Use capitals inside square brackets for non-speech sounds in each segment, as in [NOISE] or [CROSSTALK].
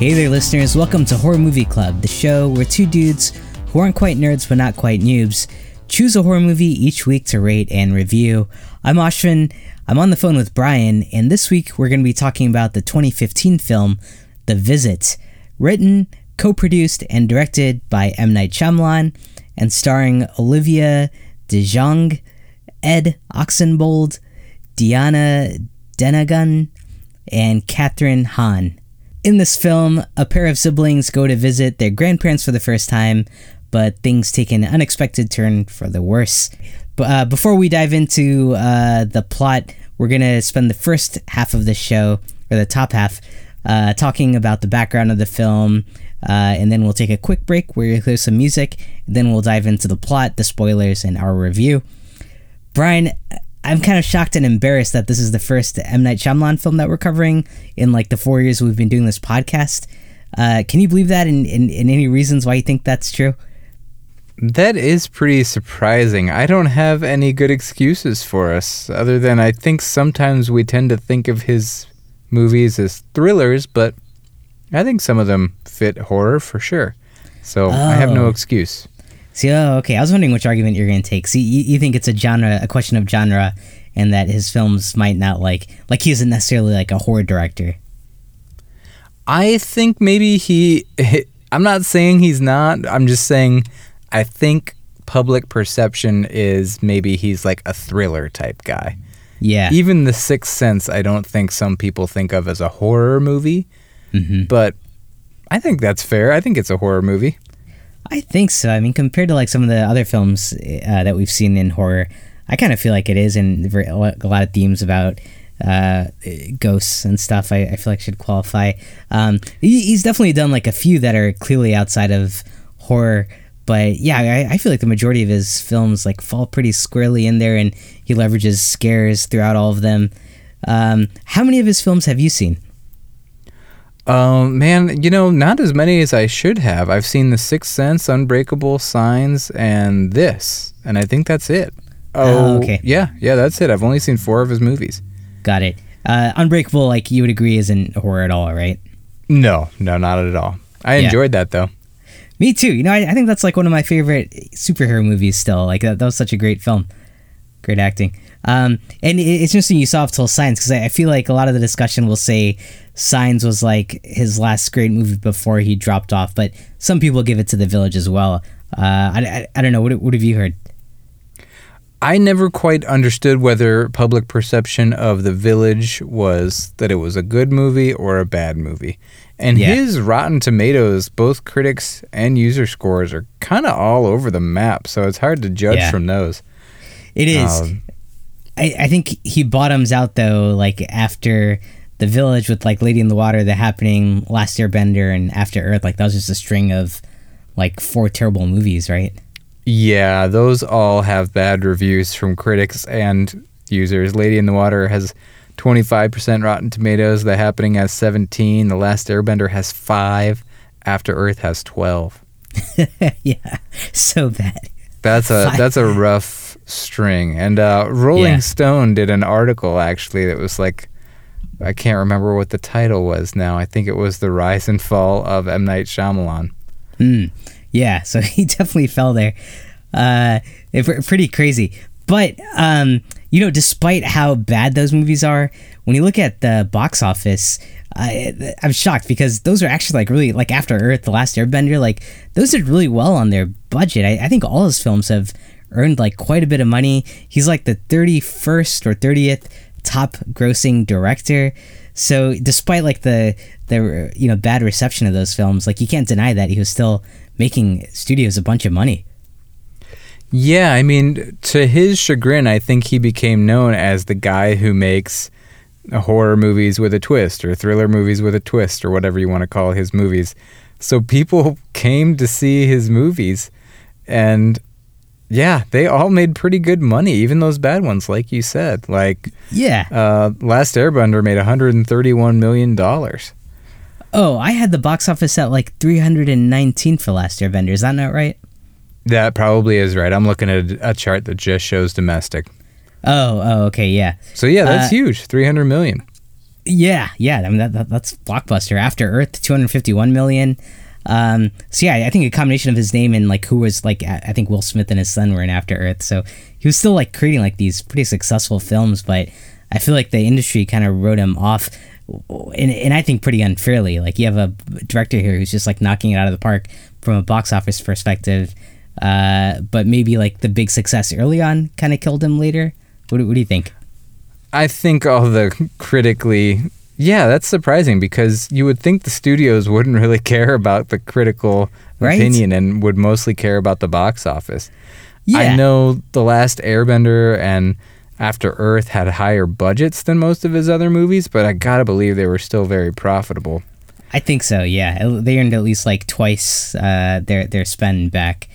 Hey there, listeners. Welcome to Horror Movie Club, the show where two dudes who aren't quite nerds but not quite noobs choose a horror movie each week to rate and review. I'm Ashvin. I'm on the phone with Brian, and this week we're going to be talking about the 2015 film The Visit, written, co produced, and directed by M. Night Shyamalan, and starring Olivia DeJonge, Ed Oxenbould, Deanna Dunagan, and Kathryn Hahn. In this film, a pair of siblings go to visit their grandparents for the first time, but things take an unexpected turn for the worse. But uh, before we dive into uh, the plot, we're gonna spend the first half of the show, or the top half, uh, talking about the background of the film, uh, and then we'll take a quick break where you hear some music, then we'll dive into the plot, the spoilers, and our review. Brian, I'm kind of shocked and embarrassed that this is the first M Night Shyamalan film that we're covering in like the four years we've been doing this podcast. Uh, can you believe that? And, and, and any reasons why you think that's true? That is pretty surprising. I don't have any good excuses for us, other than I think sometimes we tend to think of his movies as thrillers, but I think some of them fit horror for sure. So oh. I have no Oh. excuse. See, oh, okay. I was wondering which argument you're going to take. See, you, you think it's a genre, a question of genre, and that his films might not like, like he isn't necessarily like a horror director. I think maybe he. I'm not saying he's not. I'm just saying I think public perception is maybe he's like a thriller type guy. Yeah. Even The Sixth Sense, I don't think some people think of as a horror movie, hmm but I think that's fair. I think it's a horror movie. I think so. I mean, compared to like some of the other films uh, that we've seen in horror, I kind of feel like it is, and a lot of themes about uh, ghosts and stuff. I, I feel like should qualify. Um, he, he's definitely done like a few that are clearly outside of horror, but yeah, I, I feel like the majority of his films like fall pretty squarely in there, and he leverages scares throughout all of them. Um, how many of his films have you seen? Um, man, you know, not as many as I should have. I've seen The Sixth Sense, Unbreakable Signs, and this, and I think that's it. Oh, okay. Yeah, yeah, that's it. I've only seen four of his movies. Got it. Uh, Unbreakable, like you would agree, isn't horror at all, right? No, no, not at all. I Yeah. enjoyed that though. Me too. You know, I, I think that's like one of my favorite superhero movies. Still, like that, that was such a great film, great acting. Um, and it's interesting you saw Till Signs because I, I feel like a lot of the discussion will say Signs was like his last great movie before he dropped off, but some people give it to The Village as well. Uh, I, I, I don't know. What, what have you heard? I never quite understood whether public perception of The Village was that it was a good movie or a bad movie. And Yeah. his Rotten Tomatoes, both critics and user scores are kind of all over the map, so it's hard to judge Yeah. from those. It is. Um, I, I think he bottoms out though, like after the village with like Lady in the Water, The Happening, Last Airbender, and After Earth. Like that was just a string of like four terrible movies, right? Yeah, those all have bad reviews from critics and users. Lady in the Water has 25% Rotten Tomatoes. The Happening has 17. The Last Airbender has 5. After Earth has 12. [LAUGHS] yeah, so bad. That's a Five. that's a rough string. And uh, Rolling Yeah. Stone did an article actually that was like I can't remember what the title was now. I think it was The Rise and Fall of M Night Shyamalan. Hmm. Yeah, so [LAUGHS] he definitely fell there. Uh, it, pr- pretty crazy. But um, you know, despite how bad those movies are, when you look at the box office, I, I'm shocked because those are actually like really like After Earth, The Last Airbender, like those did really well on their budget. I, I think all his films have earned like quite a bit of money. He's like the 31st or 30th top grossing director. So despite like the the you know bad reception of those films, like you can't deny that he was still making studios a bunch of money. Yeah, I mean, to his chagrin, I think he became known as the guy who makes horror movies with a twist or thriller movies with a twist or whatever you want to call his movies. So people came to see his movies and yeah, they all made pretty good money, even those bad ones like you said. Like Yeah. uh Last Airbender made 131 million dollars. Oh, I had the box office at like 319 for Last Airbender. Is that not right? That probably is right. I'm looking at a chart that just shows domestic. Oh, oh, okay, yeah. So yeah, that's Uh, huge. 300 million. Yeah, yeah. I mean that, that that's blockbuster. After Earth, two hundred fifty-one million. Um, so yeah, I think a combination of his name and like who was like I think Will Smith and his son were in After Earth. So he was still like creating like these pretty successful films, but I feel like the industry kind of wrote him off, and, and I think pretty unfairly. Like you have a director here who's just like knocking it out of the park from a box office perspective, uh, but maybe like the big success early on kind of killed him later. What, what do you think? I think all the critically, yeah, that's surprising because you would think the studios wouldn't really [LAUGHS] care about the critical Right? opinion and would mostly care about the box office. Yeah. I know The Last Airbender and After Earth had higher budgets than most of his other movies, but I gotta believe they were still very profitable. I think so. Yeah, they earned at least like twice uh, their their spend back.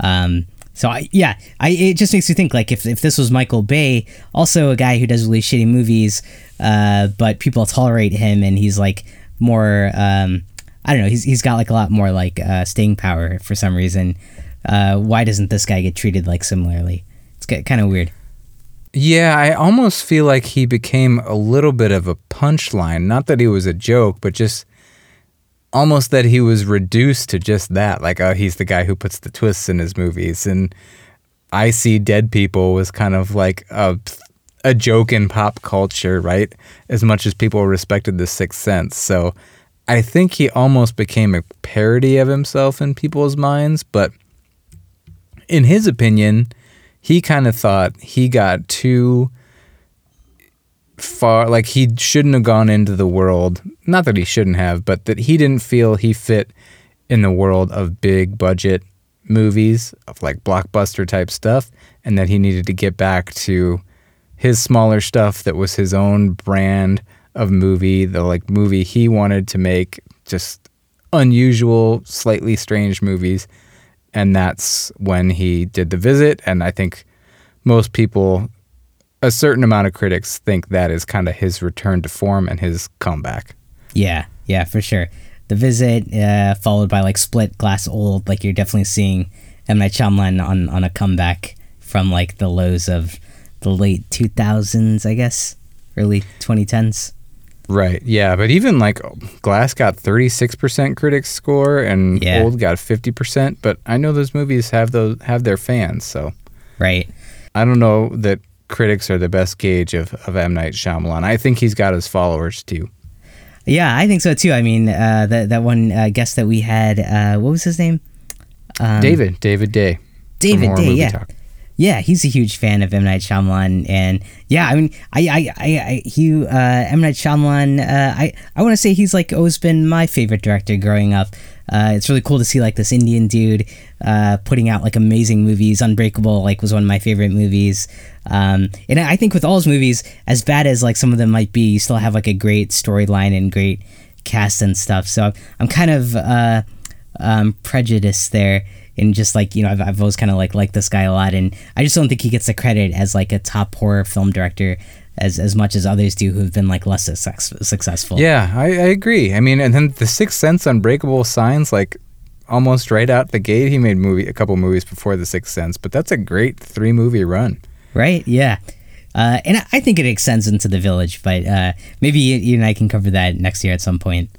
Um, so I, yeah, I it just makes me think like if if this was Michael Bay, also a guy who does really shitty movies, uh, but people tolerate him and he's like more. Um, I don't know. He's he's got like a lot more like uh, staying power for some reason. Uh, why doesn't this guy get treated like similarly? It's kind of weird. Yeah, I almost feel like he became a little bit of a punchline. Not that he was a joke, but just almost that he was reduced to just that. Like, oh, he's the guy who puts the twists in his movies. And I See Dead People was kind of like a, a joke in pop culture, right? As much as people respected The Sixth Sense. So I think he almost became a parody of himself in people's minds. But in his opinion, he kind of thought he got too far like he shouldn't have gone into the world not that he shouldn't have but that he didn't feel he fit in the world of big budget movies of like blockbuster type stuff and that he needed to get back to his smaller stuff that was his own brand of movie the like movie he wanted to make just unusual slightly strange movies. And that's when he did the visit and i think most people a certain amount of critics think that is kind of his return to form and his comeback Yeah, yeah, for sure. The visit, uh, followed by like Split, Glass Old, like you're definitely seeing M Night Shyamalan on on a comeback from like the lows of the late 2000s, I guess, early 2010s. right yeah but even like glass got 36% critics score and Yeah. old got 50% but i know those movies have those have their fans so Right. i don't know that critics are the best gauge of, of m night Shyamalan. i think he's got his followers too Yeah, I think so too. I mean, uh, that that one uh, guest that we had, uh, what was his name? Um, david david day David Day. Yeah. Talk. Yeah, he's a huge fan of M Night Shyamalan, and yeah, I mean, I, I, I, I he, uh, M Night Shyamalan. Uh, I, I want to say he's like always been my favorite director growing up. Uh, it's really cool to see like this Indian dude uh, putting out like amazing movies. Unbreakable like was one of my favorite movies, um, and I think with all his movies, as bad as like some of them might be, you still have like a great storyline and great cast and stuff. So I'm kind of uh, um, prejudiced there and just like you know I've, I've always kind of like liked this guy a lot and I just don't think he gets the credit as like a top horror film director as as much as others do who've been like less success, successful. Yeah, I, I agree. I mean, and then the Sixth Sense, Unbreakable Signs, like almost right out the gate, he made movie a couple movies before the Sixth Sense, but that's a great three movie run. Right? Yeah. Uh, and I- think it extends into the village, but uh, maybe you, you and I can cover that next year at some point.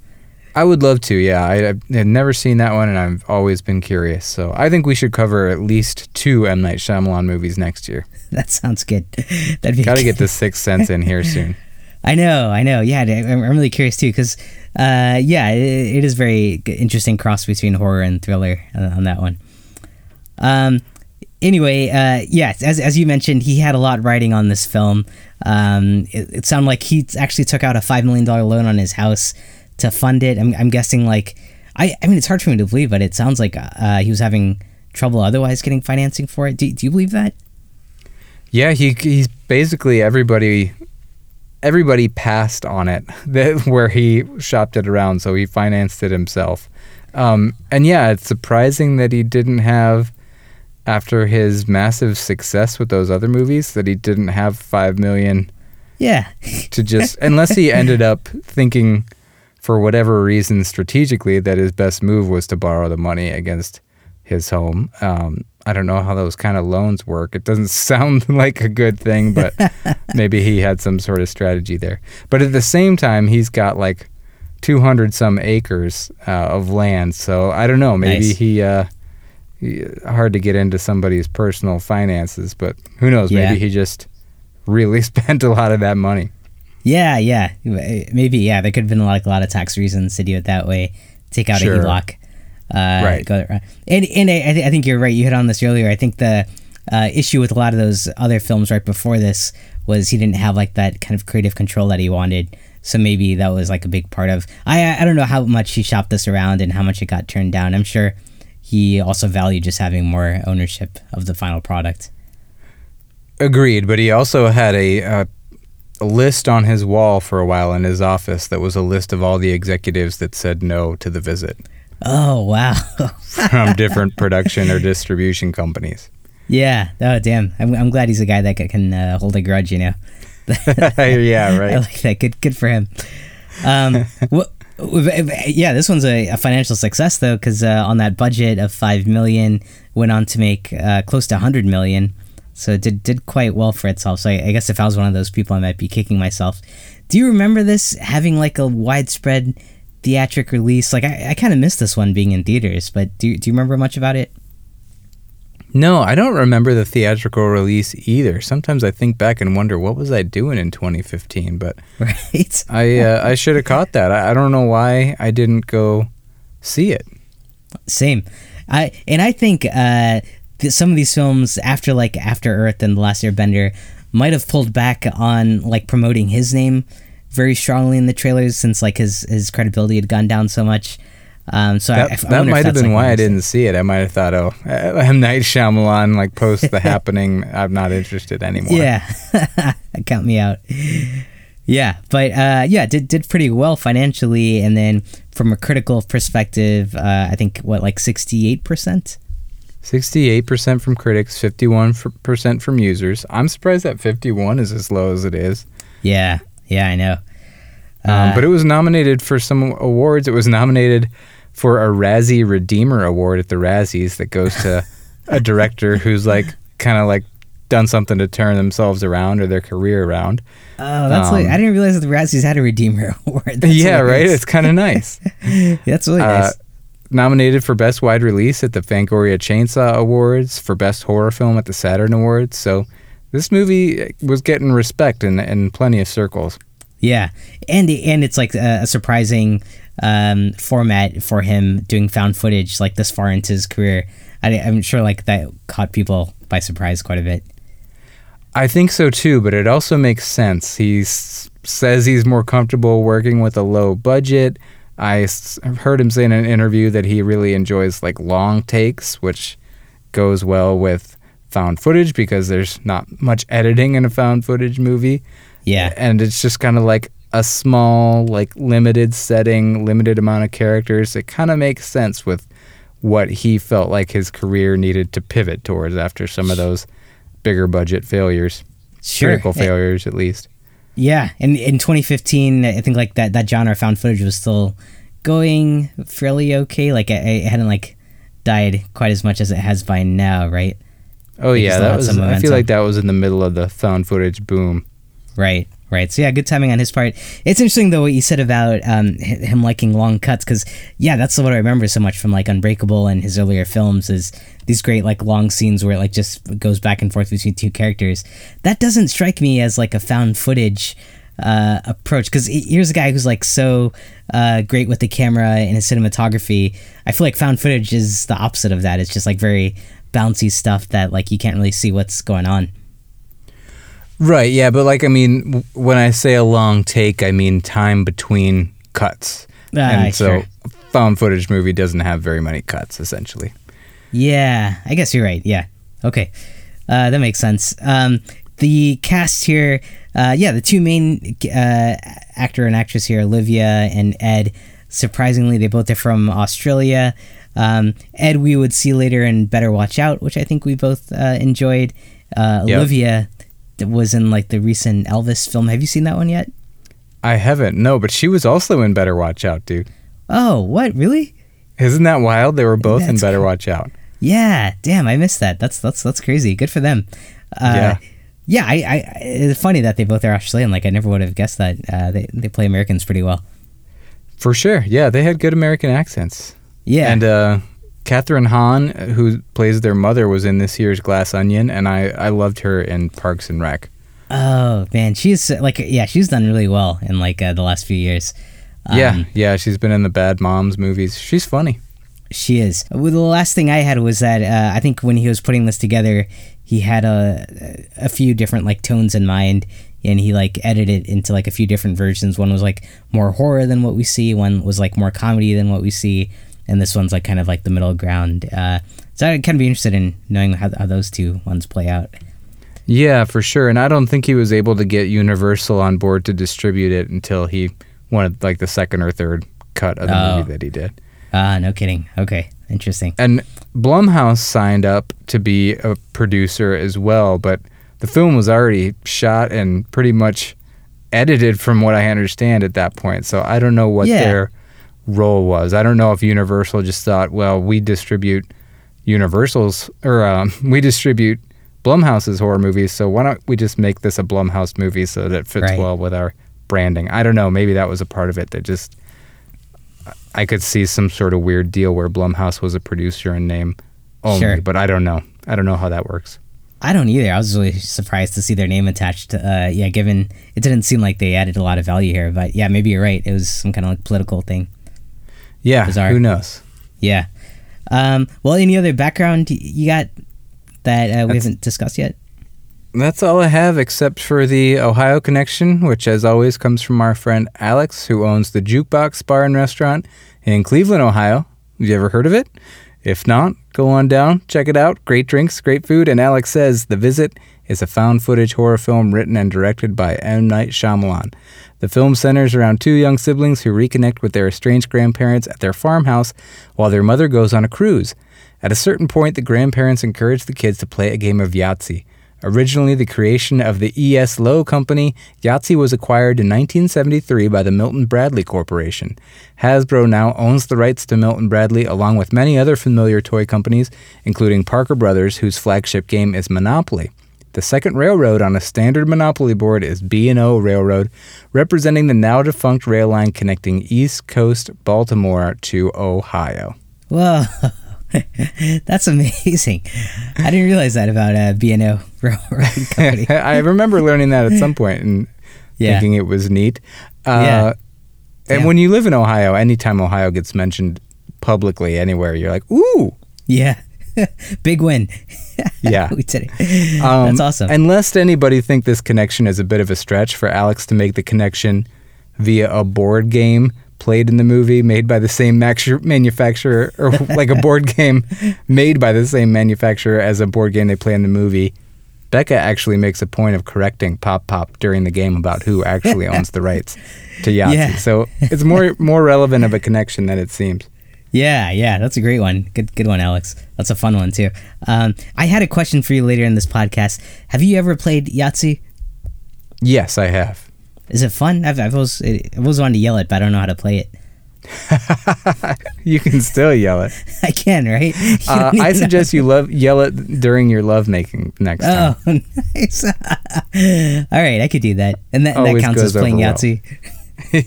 I would love to. Yeah, I, I've had never seen that one, and I've always been curious. So I think we should cover at least two M Night Shyamalan movies next year. [LAUGHS] That sounds good. [LAUGHS] That'd be Got to get [LAUGHS] the Sixth Sense in here soon. I know, I know. Yeah, I'm, really curious too because, uh, yeah, it, it is very interesting cross between horror and thriller uh, on that one. Um, anyway, uh, yeah, as as you mentioned, he had a lot riding on this film. Um, it, it sounded like he actually took out a five million dollar loan on his house to fund it. I'm, I'm guessing like, I I mean, it's hard for me to believe, but it sounds like uh, he was having trouble otherwise getting financing for it. Do, do you believe that? Yeah, he he's basically everybody. Everybody passed on it [LAUGHS] that where he shopped it around, so he financed it himself. Um, and yeah, it's surprising that he didn't have, after his massive success with those other movies, that he didn't have five million Yeah. to just unless he ended up thinking, for whatever reason, strategically that his best move was to borrow the money against his home. Um, I don't know how those kind of loans work. It doesn't [LAUGHS] sound like a good thing, but [LAUGHS] maybe he had some sort of strategy there. But at the same time, he's got like 200 some acres uh, of land. So I don't know. Maybe Nice. he, uh, he, hard to get into somebody's personal finances, but who knows? Yeah. Maybe he just really [LAUGHS] spent a lot of that money. Yeah, yeah, maybe. Yeah, there could have been like a lot of tax reasons to do it that way. Take out Sure. a HELOC. Uh, Right. Go, and and I, thi- I think you're right. You hit on this earlier. I think the uh, issue with a lot of those other films right before this was he didn't have like that kind of creative control that he wanted. So maybe that was like a big part of. I I don't know how much he shopped this around and how much it got turned down. I'm sure he also valued just having more ownership of the final product. Agreed, but he also had a, uh, a list on his wall for a while in his office that was a list of all the executives that said no to the visit Oh wow. [LAUGHS] from different production or distribution companies. yeah. Oh damn. I'm I'm glad he's a guy that can uh, hold a grudge. You know. [LAUGHS] yeah, [LAUGHS] I right. like that. Good, good for him. Um, what, yeah, this one's a, a financial success though, because uh, on that budget of five million, went on to make uh, close to hundred million. So it did did quite well for itself. So I, I guess if I was one of those people, I might be kicking myself. Do you remember this having like a widespread theatric release? Like I, I kind of missed this one being in theaters, but do do you remember much about it? No, I don't remember the theatrical release either. Sometimes I think back and wonder what was I doing in 2015, but [LAUGHS] Right. I uh, I should have caught that. I, I don't know why I didn't go see it. Same. I and I think uh, th- some of these films after like After Earth and The Last Airbender might have pulled back on like promoting his name very strongly in the trailers since like his his credibility had gone down so much. Um, so That, I, I that might have been like, why I didn't see it. I might have thought, oh, uh, M Night Shyamalan like post the [LAUGHS] happening. I'm not interested anymore. Yeah, [LAUGHS] count me out. Yeah, but uh, yeah, did did pretty well financially, and then from a critical perspective, uh, I think what like sixty eight percent. 68% from critics, 51% from users. I'm surprised that 51 is as low as it is. Yeah, yeah, I know. Um, Uh, but it was nominated for some awards. It was nominated for a Razzie Redeemer Award at the Razzies that goes to [LAUGHS] a director who's like kind of like done something to turn themselves around or their career around. Oh, that's like Um, I didn't realize that the Razzies had a Redeemer [LAUGHS] Award. That's yeah, right. It's kind of nice. Yeah, [LAUGHS] that's really Uh, nice. Nominated for Best Wide Release at the Fangoria Chainsaw Awards, for Best Horror Film at the Saturn Awards. So this movie was getting respect in, in plenty of circles. Yeah, and and it's like a, a surprising um, format for him doing found footage like this far into his career. I, I'm sure like that caught people by surprise quite a bit. I think so too, but it also makes sense. He s- says he's more comfortable working with a low budget. I heard him say in an interview that he really enjoys like long takes, which goes well with found footage because there's not much editing in a found footage movie. Yeah, and it's just kind of like a small like limited setting limited amount of characters it kind of makes sense with what he felt like his career needed to pivot towards after some of those bigger budget failures sure. critical failures at least Yeah, and in 2015, I think like that that genre found footage was still going fairly okay. Like it, it hadn't like died quite as much as it has by now, right? oh yeah that was i feel like that was in the middle of the found footage boom Right, right. So yeah, good timing on his part. It's interesting though what you said about um, him liking long cuts because yeah, that's what I remember so much from like Unbreakable and his earlier films is these great like long scenes where it like just goes back and forth between two characters. That doesn't strike me as like a found footage uh, approach because here's a guy who's like so uh, great with the camera and his cinematography. I feel like found footage is the opposite of that. It's just like very bouncy stuff that like you can't really see what's going on. Right yeah but like i mean w- when i say a long take i mean time between cuts Ah, and so sure. a found footage movie doesn't have very many cuts essentially Yeah, I guess you're right. Yeah. Okay. Uh, that makes sense. Um, the cast here, uh, yeah, the two main uh, actor and actress here, Olivia and Ed, surprisingly, they both are from Australia. Um, Ed, we would see later in Better Watch Out, which I think we both uh, enjoyed. Uh, Yep. Olivia was in like the recent Elvis film. Have you seen that one yet? I haven't. No, but she was also in Better Watch Out, dude. Oh, what? Really? Isn't that wild? They were both in Better cool. Watch Out. Yeah, damn, I missed that. That's that's that's crazy. Good for them. Uh, Yeah. yeah. I, I, it's funny that they both are Australian. Like I never would have guessed that. Uh, they they play Americans pretty well. For sure. Yeah, they had good American accents. Yeah, And uh, Kathryn Hahn, who plays their mother, was in this year's Glass Onion, and I, I loved her in Parks and Rec. oh man, she's like yeah, she's done really well in like uh, the last few years. yeah, Um, yeah, she's been in the Bad Moms movies. She's funny. She is. Well, the last thing I had was that uh, I think when he was putting this together, he had a a few different like tones in mind, and he like edited it into like a few different versions. One was like more horror than what we see. One was like more comedy than what we see, and this one's like kind of like the middle ground. Uh, so I'd kind of be interested in knowing how, how those two ones play out. Yeah, for sure. And I don't think he was able to get Universal on board to distribute it until he wanted like the second or third cut of the Oh. movie that he did. Ah, no kidding. Okay, interesting. And Blumhouse signed up to be a producer as well, but the film was already shot and pretty much edited from what I understand at that point. So I don't know what Yeah. their role was. I don't know if Universal just thought, well, we distribute Universal's or um, [LAUGHS] we distribute Blumhouse's horror movies, so why don't we just make this a Blumhouse movie so that it fits Right. well with our branding? I don't know. Maybe that was a part of it that just I could see some sort of weird deal where Blumhouse was a producer in name only, Sure. but I don't know. I don't know how that works. I don't either. I was really surprised to see their name attached. Uh, yeah, given it didn't seem like they added a lot of value here, but yeah, maybe you're right. It was some kind of like political thing. Yeah, Bizarre. who knows? Yeah. Um, well, any other background you got that uh, we That's- haven't discussed yet? That's all I have except for the Ohio connection, which as always comes from our friend Alex, who owns the Jukebox Bar and Restaurant in Cleveland, Ohio. Have you ever heard of it? If not, go on down, check it out. Great drinks, great food, and Alex says The Visit is a found footage horror film written and directed by M. Night Shyamalan. The film centers around two young siblings who reconnect with their estranged grandparents at their farmhouse while their mother goes on a cruise. At a certain point, the grandparents encourage the kids to play a game of Yahtzee. Originally the creation of the E.S. Lowe Company, Yahtzee was acquired in 1973 by the Milton Bradley Corporation. Hasbro now owns the rights to Milton Bradley along with many other familiar toy companies, including Parker Brothers, whose flagship game is Monopoly. The second railroad on a standard Monopoly board is B&O Railroad, representing the now defunct rail line connecting East Coast Baltimore to Ohio. Whoa, [LAUGHS] [LAUGHS] that's amazing. I didn't realize that about uh, B&O [LAUGHS] Company. [LAUGHS] I remember learning that at some point and Yeah. thinking it was neat. Uh, Yeah. And Yeah. when you live in Ohio, anytime Ohio gets mentioned publicly anywhere, you're like, ooh, Yeah. Big win. yeah. we did it. Um, That's awesome. And lest anybody think this connection is a bit of a stretch for Alex to make the connection via a board game played in the movie made by the same manufacturer, or [LAUGHS] like a board game made by the same manufacturer as a board game they play in the movie. Becca actually makes a point of correcting Pop Pop during the game about who actually [LAUGHS] owns the rights to Yahtzee. Yeah. So it's more more relevant of a connection than it seems. Yeah, yeah, that's a great one. Good, good one, Alex. That's a fun one too. Um, I had a question for you later in this podcast. Have you ever played Yahtzee? Yes, I have. Is it fun? I've, I've always, I've always wanted to yell it, but I don't know how to play it. [LAUGHS] You can still yell it. [LAUGHS] I can, right? [LAUGHS] Uh, I suggest you love yell it during your lovemaking next time. Oh, nice. All right, I could do that, and that, that counts as playing well. Yahtzee.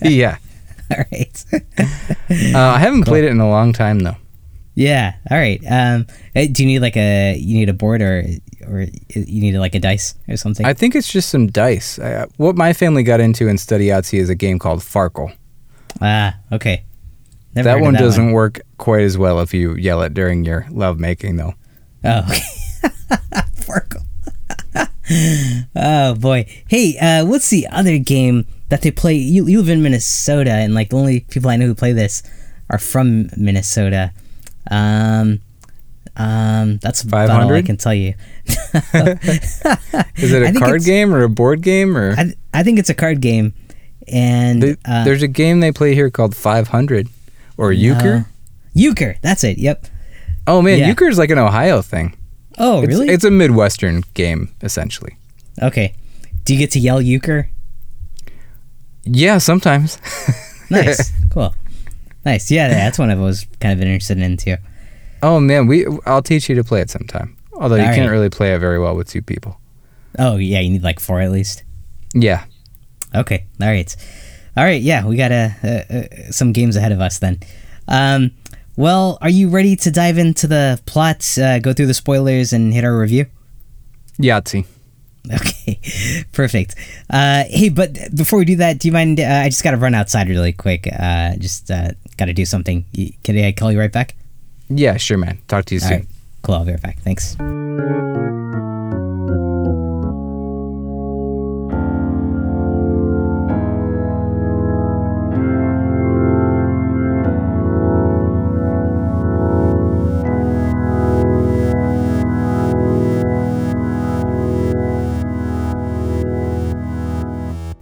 yeah. All right. Uh, I haven't played it in a long time though. yeah. All right. Um, eh, do you need like a you need a board or or you need like a dice or something? I think it's just some dice. Uh, what my family got into in study Yahtzee is a game called Farkle. ah, okay. Never that one doesn't work quite as well if you yell it during your lovemaking though. Oh, okay. [LAUGHS] Farkle. [LAUGHS] oh boy. Hey, uh, what's the other game that they play? You, you live in Minnesota, and like the only people I know who play this are from Minnesota. Um, um, that's about all I can tell you. Is it a [LAUGHS] card game or a board game or? I, I think it's a card game, and Th- uh, there's a game they play here called 500 or Euchre. Euchre. That's it. Yep. Oh man, Yeah. Euchre is like an Ohio thing. Oh, It's, really? It's a Midwestern game essentially. okay. Do you get to yell euchre? Yeah, sometimes. [LAUGHS] Nice. [LAUGHS] cool. Nice. Yeah, that's one I was kind of interested in too. Oh man, we I'll teach you to play it sometime. Although you All can't right. really play it very well with two people. Oh yeah, you need like four at least. Yeah. Okay, all right, all right. Yeah, we got uh, uh, uh, some games ahead of us then. Um, well, are you ready to dive into the plot, uh, go through the spoilers, and hit our review? Yahtzee. Okay, [LAUGHS] perfect. Uh, hey, but before we do that, do you mind? Uh, I just got to run outside really quick. Uh, just uh, got to do something. Can I call you right back? Yeah, sure, man. Talk to you All soon. right, right back. Thanks.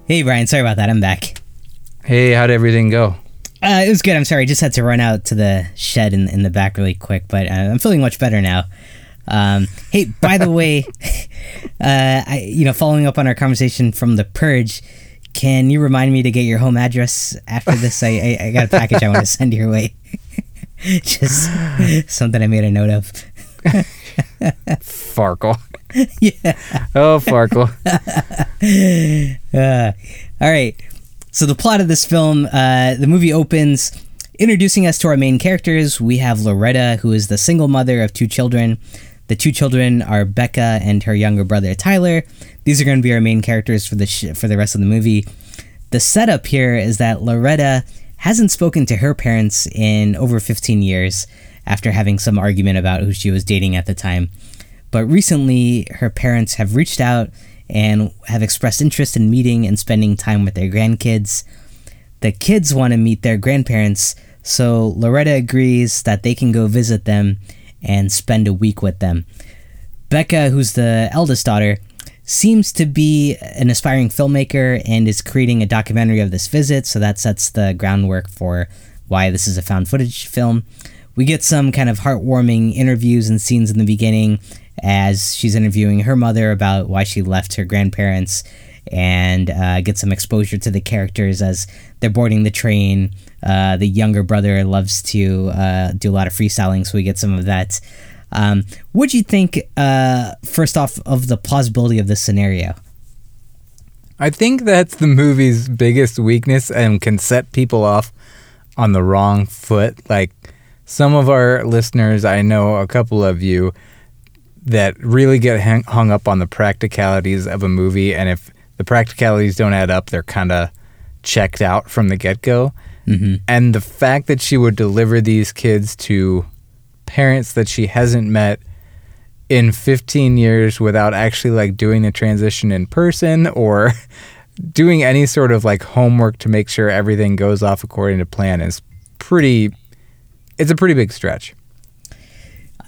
Hey, Brian. Sorry about that. I'm back. Hey, how'd everything go? Uh, it was good. I'm sorry. I just had to run out to the shed in, in the back really quick, but uh, I'm feeling much better now. Um, hey, by the way, [LAUGHS] [LAUGHS] uh, I, you know, following up on our conversation from the purge, can you remind me to get your home address after this? I, I, I got a package I want to [LAUGHS] send your way. just [GASPS] something I made a note of. Farkle. yeah. Oh, Farkle. Uh, all right. So the plot of this film, uh, the movie opens introducing us to our main characters. We have Loretta, who is the single mother of two children. The two children are Becca and her younger brother Tyler. These are going to be our main characters for the sh- for the rest of the movie. The setup here is that Loretta hasn't spoken to her parents in over 15 years after having some argument about who she was dating at the time. But recently, her parents have reached out and have expressed interest in meeting and spending time with their grandkids. The kids want to meet their grandparents, so Loretta agrees that they can go visit them and spend a week with them. Becca, who's the eldest daughter, seems to be an aspiring filmmaker and is creating a documentary of this visit, so that sets the groundwork for why this is a found footage film. We get some kind of heartwarming interviews and scenes in the beginning as she's interviewing her mother about why she left her grandparents and uh, get some exposure to the characters as they're boarding the train. Uh, the younger brother loves to uh, do a lot of freestyling, so we get some of that. Um, what do you think, uh, first off, of the plausibility of this scenario? I think that's the movie's biggest weakness and can set people off on the wrong foot. Like some of our listeners, I know a couple of you that really get hang- hung up on the practicalities of a movie. And if the practicalities don't add up, they're kind of checked out from the get go. Mm-hmm. And the fact that she would deliver these kids to parents that she hasn't met in 15 years without actually like doing the transition in person or [LAUGHS] doing any sort of like homework to make sure everything goes off according to plan is pretty it's a pretty big stretch.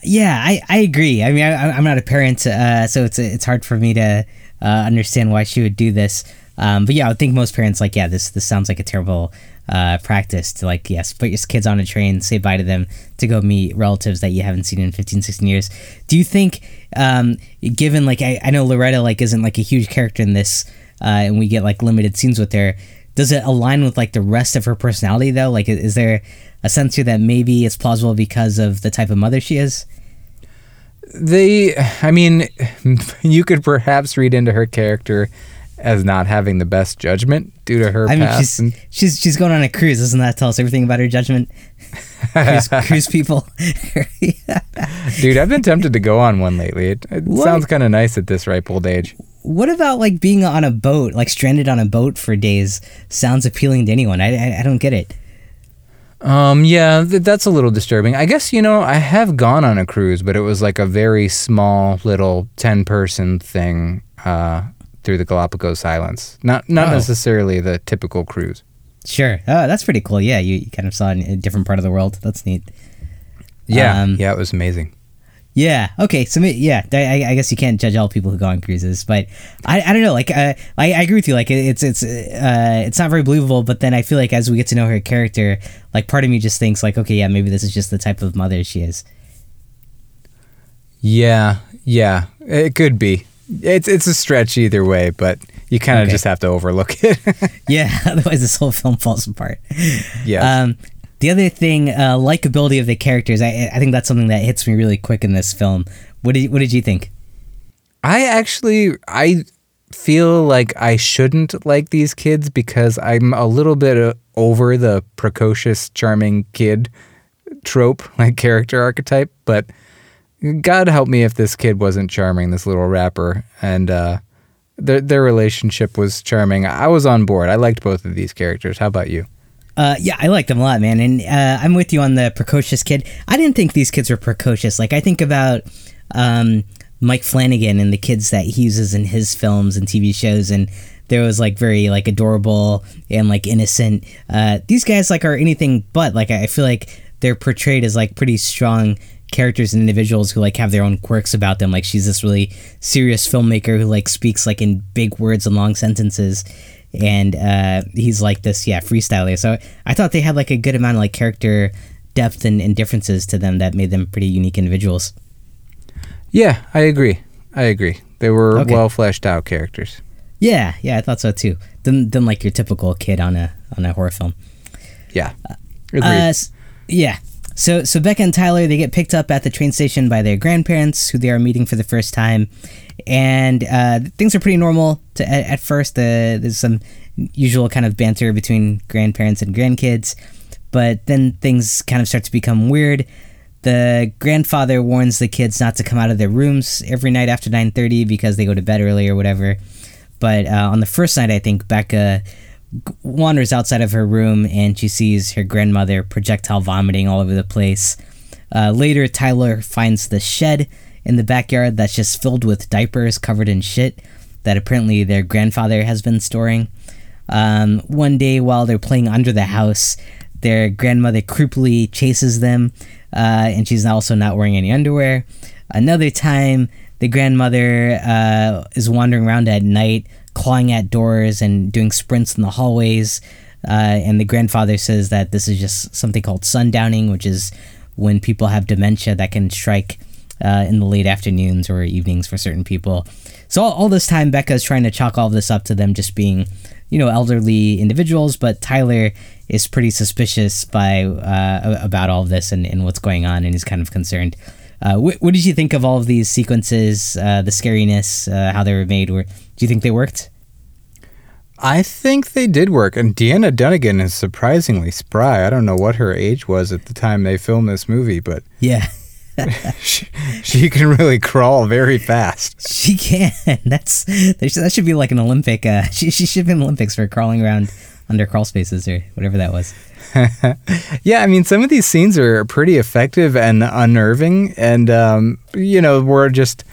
Yeah, I, I agree. I mean, I, I'm not a parent, uh, so it's it's hard for me to uh, understand why she would do this. Um, but yeah, I think most parents like, yeah, this this sounds like a terrible uh, practice to like, yes, put your kids on a train, say bye to them, to go meet relatives that you haven't seen in 15, 16 years. Do you think, um, given like I, I know Loretta like isn't like a huge character in this, uh, and we get like limited scenes with her, does it align with like the rest of her personality though? Like, is there a sense here that maybe it's plausible because of the type of mother she is? They I mean [LAUGHS] you could perhaps read into her character as not having the best judgment due to her I mean, she's and she's she's going on a cruise. Doesn't that tell us everything about her judgment? cruise, [LAUGHS] cruise people. [LAUGHS] dude I've been tempted to go on one lately. It, it What? sounds kind of nice at this ripe old age. what about like being on a boat, like stranded on a boat for days? Sounds appealing to anyone. I I, I don't get it. Um, yeah, th- that's a little disturbing. I guess, you know, I have gone on a cruise, but it was like a very small little 10 person thing uh, through the Galapagos Islands. Not not Oh. necessarily the typical cruise. Sure. Oh, that's pretty cool. Yeah, you, you kind of saw a different part of the world. That's neat. Yeah, Um, yeah, it was amazing. Yeah. Okay. So yeah, I, I- I guess you can't judge all people who go on cruises, but I, I don't know. Like uh, I, I agree with you. Like it's it's uh, it's not very believable. But then I feel like as we get to know her character, like part of me just thinks like, okay, yeah, maybe this is just the type of mother she is. Yeah, yeah, it could be. It's it's a stretch either way, but you kind of Okay. just have to overlook it. [LAUGHS] Yeah. [LAUGHS] Otherwise, this whole film falls apart. yeah. Um, The other thing, uh, likability of the characters, I, I think that's something that hits me really quick in this film. What did what did you think? I actually I feel like I shouldn't like these kids because I'm a little bit uh, over the precocious, charming kid trope, [LAUGHS] like character archetype. But God help me if this kid wasn't charming, this little rapper, and uh, their their relationship was charming. I was on board. I liked both of these characters. How about you? Uh, yeah, I liked them a lot, man. And uh, I'm with you on the precocious kid. I didn't think these kids were precocious. Like I think about um, Mike Flanagan and the kids that he uses in his films and TV shows, and there was like very like adorable and like innocent. Uh, these guys like are anything but. Like I feel like they're portrayed as like pretty strong characters and individuals who like have their own quirks about them. Like she's this really serious filmmaker who like speaks like in big words and long sentences, and uh, he's like this yeah freestyler. So I thought they had like a good amount of like character depth and, and differences to them that made them pretty unique individuals. Yeah, I agree. I agree. They were okay. well fleshed out characters. Yeah, yeah, I thought so too. Than than like your typical kid on a on a horror film. Yeah, agreed. Uh, yeah. So so Becca and Tyler they get picked up at the train station by their grandparents, who they are meeting for the first time, and uh, things are pretty normal to, at, at first. Uh, there's some usual kind of banter between grandparents and grandkids, but then things kind of start to become weird. The grandfather warns the kids not to come out of their rooms every night after 9.30 because they go to bed early or whatever. But uh, on the first night i think becca wanders outside of her room and she sees her grandmother projectile vomiting all over the place. Uh, later tyler finds the shed in the backyard that's just filled with diapers covered in shit that apparently their grandfather has been storing um, one day while they're playing under the house their grandmother creepily chases them uh, and she's also not wearing any underwear. Another time, the grandmother uh, is wandering around at night, clawing at doors and doing sprints in the hallways. Uh, and the grandfather says that this is just something called sundowning, which is when people have dementia that can strike uh, in the late afternoons or evenings for certain people. So all, all this time, Becca is trying to chalk all of this up to them just being, you know, elderly individuals. But Tyler is pretty suspicious by uh, about all this and, and what's going on, and he's kind of concerned. Uh, wh- what did you think of all of these sequences, uh, the scariness, uh, how they were made? Or do you think they worked? I think they did work, and Deanna Dunagan is surprisingly spry. I don't know what her age was at the time they filmed this movie, but yeah, she, [LAUGHS] she, can really crawl very fast. She can. [LAUGHS] That's that should be like an Olympic. Uh, [LAUGHS] she she should be in Olympics for crawling around under crawl spaces or whatever that was. yeah, I mean, some of these scenes are pretty effective and unnerving, and um, you know, we're just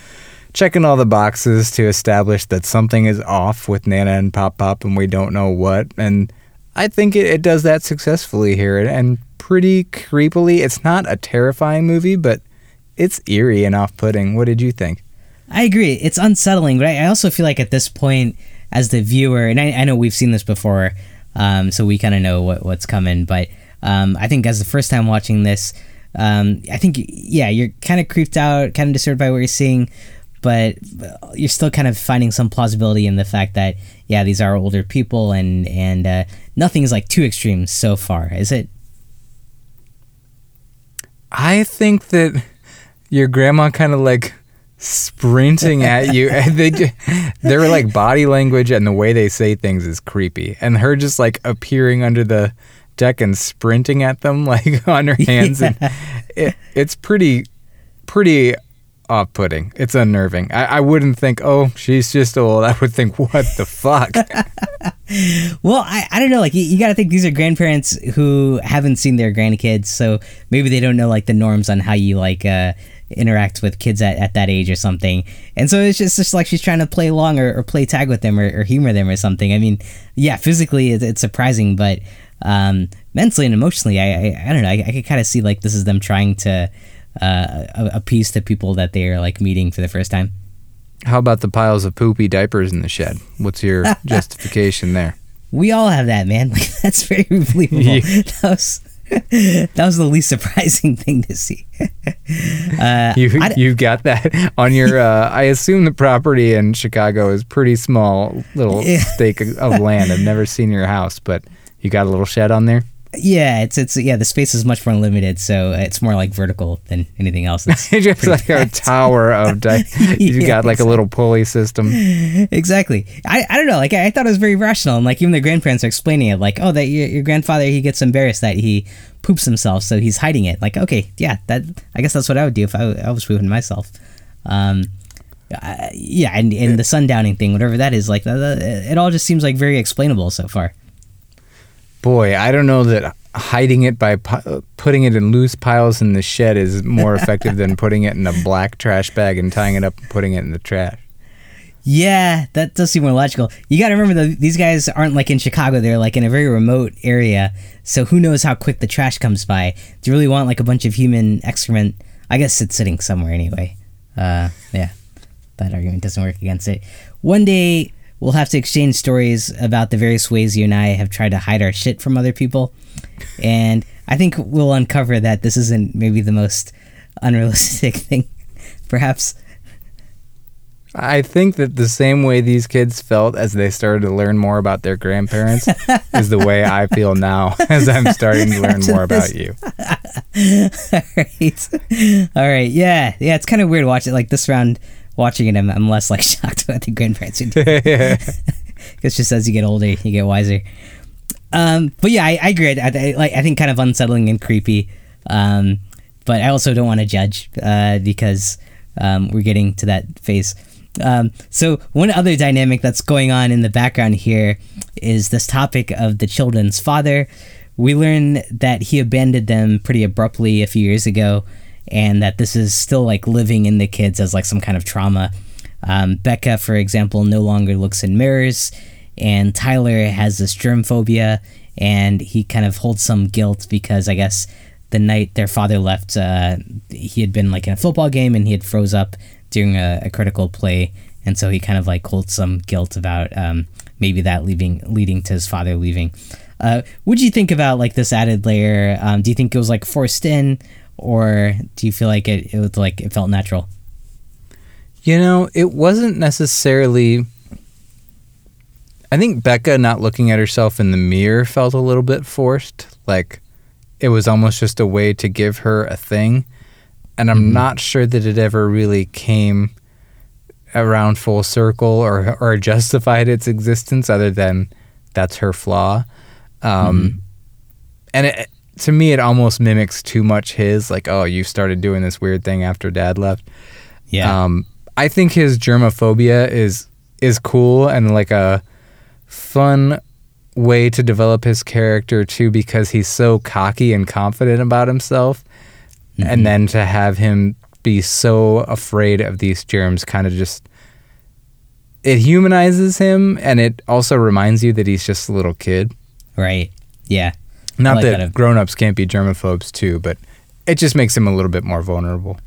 checking all the boxes to establish that something is off with Nana and Pop Pop, and we don't know what. And I think it, it does that successfully here, and pretty creepily. It's not a terrifying movie, but it's eerie and off-putting. What did you think? I agree. It's unsettling, but I also feel like at this point, as the viewer, and I, I know we've seen this before, um, so we kind of know what, what's coming. But um, I think as the first time watching this, um, I think yeah, you're kind of creeped out, kind of disturbed by what you're seeing, but you're still kind of finding some plausibility in the fact that yeah, these are older people, and and uh, nothing is like too extreme so far, is it? I think that your grandma kind of like sprinting at you [LAUGHS] and they their like body language and the way they say things is creepy and her just like appearing under the deck and sprinting at them [LAUGHS] like on her hands yeah. and it, it's pretty pretty off-putting. It's unnerving. I, I wouldn't think oh she's just old. I would think what the fuck? [LAUGHS] Well I, I don't know like you, you gotta think these are grandparents who haven't seen their grandkids so maybe they don't know like the norms on how you like uh interact with kids at, at that age or something. And so it's just, just like she's trying to play along or, or play tag with them or, or, humor them or something. I mean, yeah, physically it's, it's surprising, but um, mentally and emotionally, I, I, I don't know. I, I could kind of see like this is them trying to uh, appease the people that they are like meeting for the first time. How about the piles of poopy diapers in the shed? What's your [LAUGHS] justification there? We all have that, man. [LAUGHS] Like, that's very believable. [LAUGHS] Yeah. That was [LAUGHS] that was the least surprising [LAUGHS] thing to see. [LAUGHS] uh, you you got that on your. Uh, I assume the property in Chicago is pretty small, little stake of land. I've never seen your house, but you got a little shed on there. Yeah, it's it's yeah. The space is much more limited, so it's more like vertical than anything else. It's [LAUGHS] just like a tower of. [LAUGHS] Di- you got like a little pulley system. exactly. I, I don't know. Like I, I thought it was very rational, and like even the grandparents are explaining it, like oh that your, your grandfather he gets embarrassed that he poops himself, so he's hiding it. Like okay, yeah, that I guess that's what I would do if I, I was pooping myself. Um, uh, yeah, and and the sundowning thing, whatever that is, like that, that- it all just seems like very explainable so far. Boy, I don't know that hiding it by pu- putting it in loose piles in the shed is more [LAUGHS] effective than putting it in a black trash bag and tying it up and putting it in the trash. Yeah, that does seem more logical. You got to remember though, these guys aren't like in Chicago; they're like in a very remote area. So who knows how quick the trash comes by? Do you really want like a bunch of human excrement? I guess it's sitting somewhere anyway. Uh, yeah, that argument doesn't work against it. One day we'll have to exchange stories about the various ways you and I have tried to hide our shit from other people, and I think we'll uncover that this isn't maybe the most unrealistic [LAUGHS] thing, perhaps. I think that the same way these kids felt as they started to learn more about their grandparents is the way I feel now [LAUGHS] as I'm starting to learn [LAUGHS] more about you. All right. All right. Yeah. Yeah. It's kind of weird watching like this round. Watching it, I'm, I'm less like [LAUGHS] shocked about the grandparents. Because just as you get older, you get wiser. Um, but yeah, I, I agree. I, I, like, I think kind of unsettling and creepy. Um, but I also don't want to judge uh, because um, we're getting to that phase. Um, so one other dynamic that's going on in the background here is this topic of the children's father. We learn that he abandoned them pretty abruptly a few years ago, and that this is still like living in the kids as like some kind of trauma. Um, Becca, for example, no longer looks in mirrors, and Tyler has this germ phobia, and he kind of holds some guilt because I guess the night their father left, uh, he had been like in a football game and he had froze up during a, a critical play, and so he kind of like holds some guilt about um, maybe that leaving leading to his father leaving. Uh, what do you think about like this added layer? Um, do you think it was like forced in, or do you feel like it, it was like it felt natural? You know, it wasn't necessarily. I think Becca not looking at herself in the mirror felt a little bit forced. Like it was almost just a way to give her a thing. And I'm not sure that it ever really came around full circle or, or [LAUGHS] justified its existence other than that's her flaw. Um, And it, to me, it almost mimics too much his, like, oh, you started doing this weird thing after dad left. Yeah. Um, I think his germophobia is is cool and like a fun way to develop his character too because he's so cocky and confident about himself and then to have him be so afraid of these germs kind of just it humanizes him and it also reminds you that he's just a little kid right. Yeah. Not like that, that grown-ups can't be germophobes too but it just makes him a little bit more vulnerable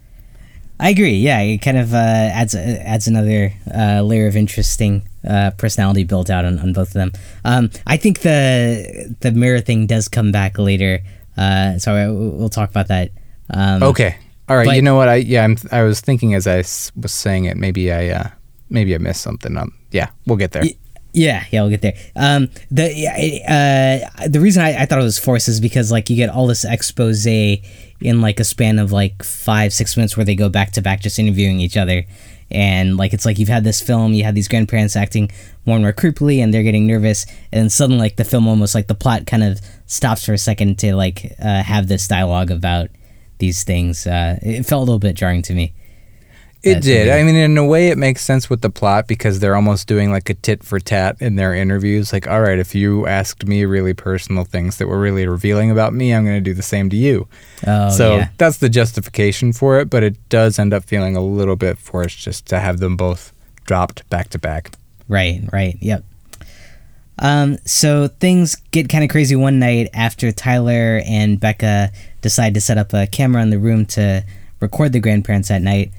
I agree. Yeah, it kind of uh, adds adds another uh, layer of interesting uh, personality built out on, on both of them. Um, I think the the mirror thing does come back later, uh, so I, we'll talk about that. Um, Okay. All right. But- you know what? I yeah. I'm, I was thinking as I was saying it. Maybe I uh, maybe I missed something. Um. Yeah. We'll get there. Y- Yeah, yeah, we'll get there. Um, the uh, the reason I, I thought it was forced is because like you get all this expose in like a span of like five six minutes where they go back to back just interviewing each other, and like it's like you've had this film, you had these grandparents acting more and more creepily, and they're getting nervous, and then suddenly like the film almost like the plot kind of stops for a second to like uh, have this dialogue about these things. Uh, it felt a little bit jarring to me. It did. I mean, in a way, it makes sense with the plot because they're almost doing like a tit for tat in their interviews. Like, all right, if you asked me really personal things that were really revealing about me, I'm going to do the same to you. Oh, so yeah. that's the justification for it, but it does end up feeling a little bit forced just to have them both dropped back to back. Right, right, yep. Um, so things get kind of crazy one night after Tyler and Becca decide to set up a camera in the room to record the grandparents at night.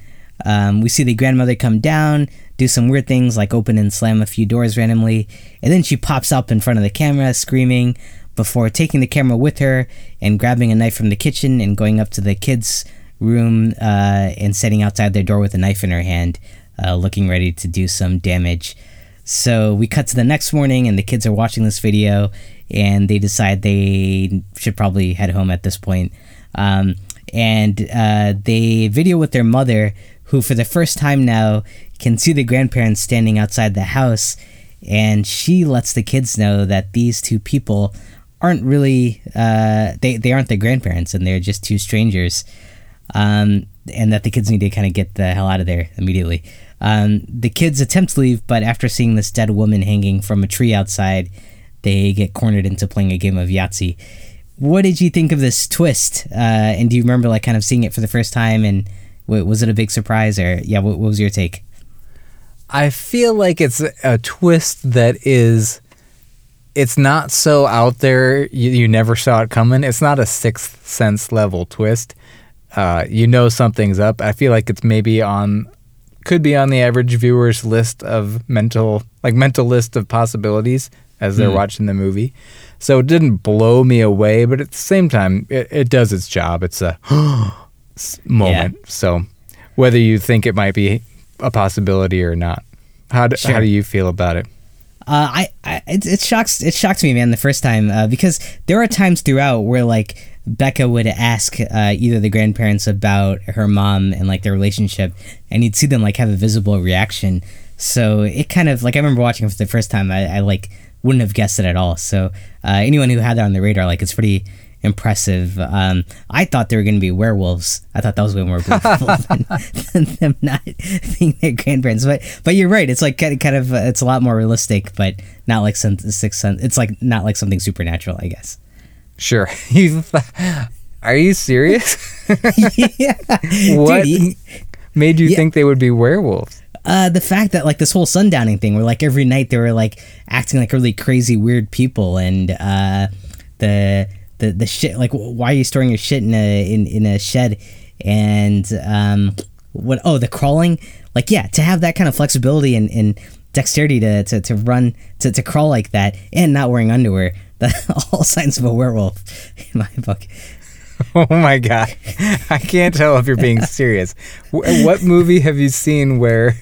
Um, we see the grandmother come down, do some weird things like open and slam a few doors randomly, and then she pops up in front of the camera screaming before taking the camera with her and grabbing a knife from the kitchen and going up to the kids' room uh, and sitting outside their door with a knife in her hand, uh, looking ready to do some damage. So we cut to the next morning, and the kids are watching this video, and they decide they should probably head home at this point. Um, and uh, they video with their mother, who for the first time now can see the grandparents standing outside the house, and she lets the kids know that these two people aren't really uh, they they aren't the grandparents, and they're just two strangers. Um, and that the kids need to kind of get the hell out of there immediately. Um, the kids attempt to leave, but after seeing this dead woman hanging from a tree outside, they get cornered into playing a game of Yahtzee. What did you think of this twist? Uh, and do you remember like kind of seeing it for the first time? And was it a big surprise, or yeah, what, what was your take? I feel like it's a twist that is it's not so out there you, you never saw it coming. It's not a sixth sense level twist. Uh, you know something's up. I feel like it's maybe on could be on the average viewer's list of mental like mental list of possibilities as they're mm. watching the movie. So it didn't blow me away, but at the same time, it, it does its job. It's a [GASPS] [GASPS] moment. Yeah. So whether you think it might be a possibility or not, how do, sure. how do you feel about it? Uh, I, I it, it shocks it shocked me, man, the first time uh, because there are times throughout where like Becca would ask uh, either the grandparents about her mom and like their relationship, and you'd see them like have a visible reaction. So it kind of like I remember watching it for the first time. I, I like wouldn't have guessed it at all. So uh, anyone who had that on the radar, like it's pretty impressive. Um, I thought they were going to be werewolves. I thought that was way more believable [LAUGHS] than, than, them not being their grandparents. But but you're right. It's like kind of, kind of uh, it's a lot more realistic, but not like some six. It's like not like something supernatural, I guess. Sure. [LAUGHS] Are you serious? [LAUGHS] yeah. what Dude, made you yeah. think they would be werewolves? Uh, the fact that like this whole sundowning thing, where like every night they were like acting like really crazy, weird people, and uh, the the the shit like why are you storing your shit in a in, in a shed, and um, what oh the crawling like yeah to have that kind of flexibility and, and dexterity to, to, to run to, to crawl like that and not wearing underwear [LAUGHS] all signs of a werewolf in my book. [LAUGHS] Oh my god, I can't tell if you're being [LAUGHS] serious. what movie have you seen where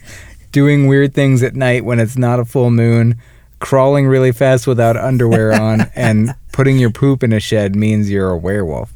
doing weird things at night when it's not a full moon, crawling really fast without underwear on, and putting your poop in a shed means you're a werewolf?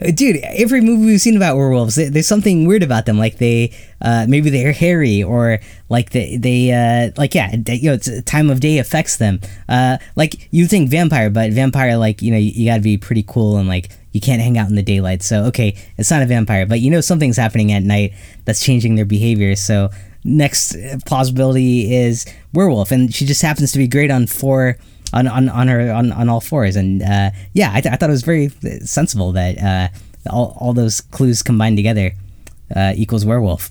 Uh, dude, every movie we've seen about werewolves, there's something weird about them. Like they, uh, maybe they're hairy, or like they, they, uh, like yeah, they, you know, it's time of day affects them. Uh, like you think vampire, but vampire, like you know, you, you got to be pretty cool and like you can't hang out in the daylight. So okay, it's not a vampire, but you know something's happening at night that's changing their behavior. So next possibility is werewolf, and she just happens to be great on four on on, on her on, on all fours. And uh, yeah, I, th- I thought it was very sensible that uh, all all those clues combined together uh, equals werewolf.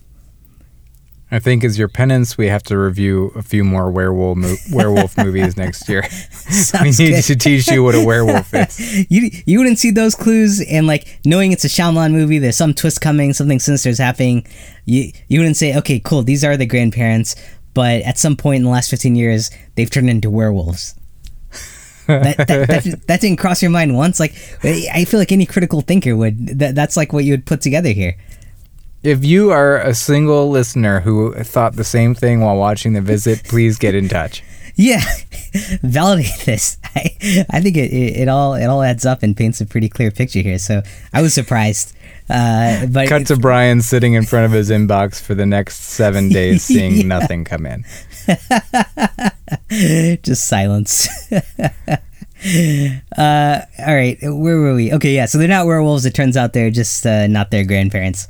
I think as your penance, we have to review a few more werewolf mo- [LAUGHS] werewolf movies next year. [LAUGHS] [LAUGHS] we need good. to teach you what a werewolf is. you you wouldn't see those clues, and like knowing it's a Shyamalan movie, there's some twist coming, something sinister is happening. You you wouldn't say, okay, cool, these are the grandparents, but at some point in the last 15 years, they've turned into werewolves that, that, [LAUGHS] that, that, didn't cross your mind once. Like, I feel like any critical thinker would. That, that's like what you would put together here. If you are a single listener who thought the same thing while watching the visit, please get in touch. [LAUGHS] Yeah, [LAUGHS] validate this. I, I think it, it, it, all it all adds up and paints a pretty clear picture here. So I was surprised. Uh, but cut to Brian sitting in front of his inbox for the next seven days, seeing yeah. nothing come in. [LAUGHS] Just silence. [LAUGHS] uh, all right, where were we? Okay, yeah. So they're not werewolves. It turns out they're just uh, not their grandparents.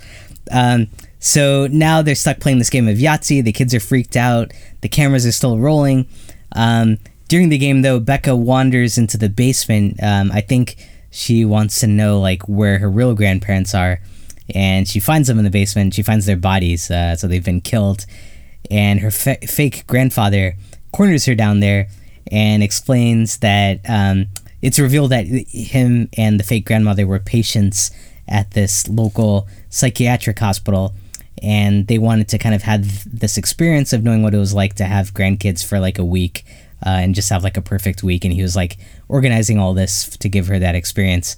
Um, so now they're stuck playing this game of Yahtzee. The kids are freaked out. The cameras are still rolling. Um, during the game, though, Becca wanders into the basement. Um, I think she wants to know like where her real grandparents are, and she finds them in the basement. She finds their bodies, uh, so they've been killed and her fa- fake grandfather corners her down there and explains that um, it's revealed that him and the fake grandmother were patients at this local psychiatric hospital. And they wanted to kind of have this experience of knowing what it was like to have grandkids for like a week uh, and just have like a perfect week. And he was like organizing all this to give her that experience.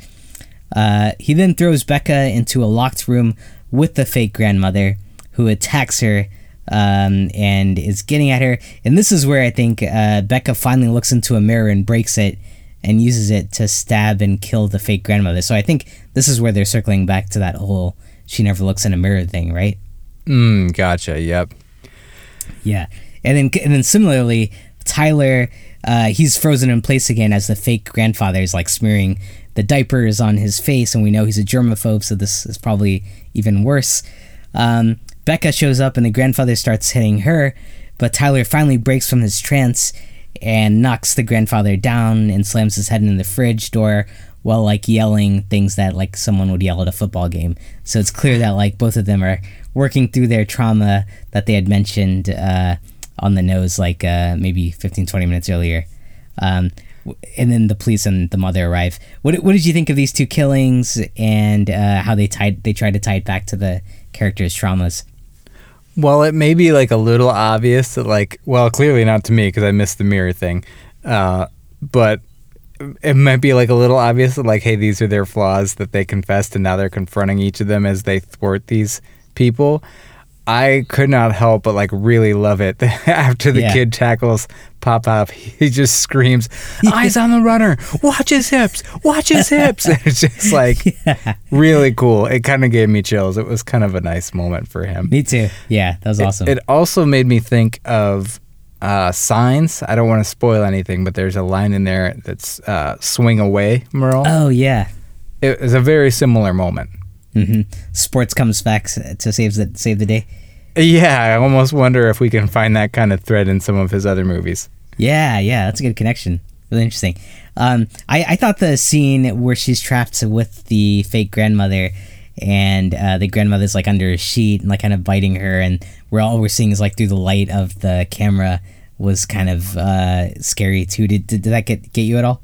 Uh, he then throws becca into a locked room with the fake grandmother who attacks her um, and is getting at her. And this is where I think uh, Becca finally looks into a mirror and breaks it and uses it to stab and kill the fake grandmother. So I think this is where they're circling back to that whole she never looks in a mirror thing, right? Mm, gotcha. Yep. Yeah, and then and then similarly, Tyler, uh, he's frozen in place again as the fake grandfather is like smearing the diapers on his face, and we know he's a germaphobe, so this is probably even worse. Um, Becca shows up, and the grandfather starts hitting her, but Tyler finally breaks from his trance and knocks the grandfather down and slams his head in the fridge door while like yelling things that like someone would yell at a football game. So it's clear that like both of them are working through their trauma that they had mentioned uh, on the nose like uh, maybe 15 20 minutes earlier. Um, and then the police and the mother arrive. What, what did you think of these two killings and uh, how they tied they tried to tie it back to the characters' traumas? Well, it may be like a little obvious that, like, well, clearly not to me because I missed the mirror thing. Uh, but it might be like a little obvious that, like, hey, these are their flaws that they confessed, and now they're confronting each of them as they thwart these people. I could not help but like really love it [LAUGHS] after the Yeah. kid tackles Pop Pop. He just screams, [LAUGHS] "Eyes on the runner! Watch his hips! Watch his hips!" [LAUGHS] it's just like really cool. It kind of gave me chills. It was kind of a nice moment for him. Me too. Yeah, that was awesome. It also made me think of uh, signs. I don't want to spoil anything, but there's a line in there that's uh, "Swing away, Merrill." oh yeah. It was a very similar moment. Hmm Sports comes back to save the save the day. Yeah, I almost wonder if we can find that kind of thread in some of his other movies. Yeah, yeah, that's a good connection. Really interesting. Um, I, I thought the scene where she's trapped with the fake grandmother and uh, the grandmother's like under a sheet and like kind of biting her, and we're all we're seeing is like through the light of the camera was kind of uh, scary too. Did, did, did that get, get you at all?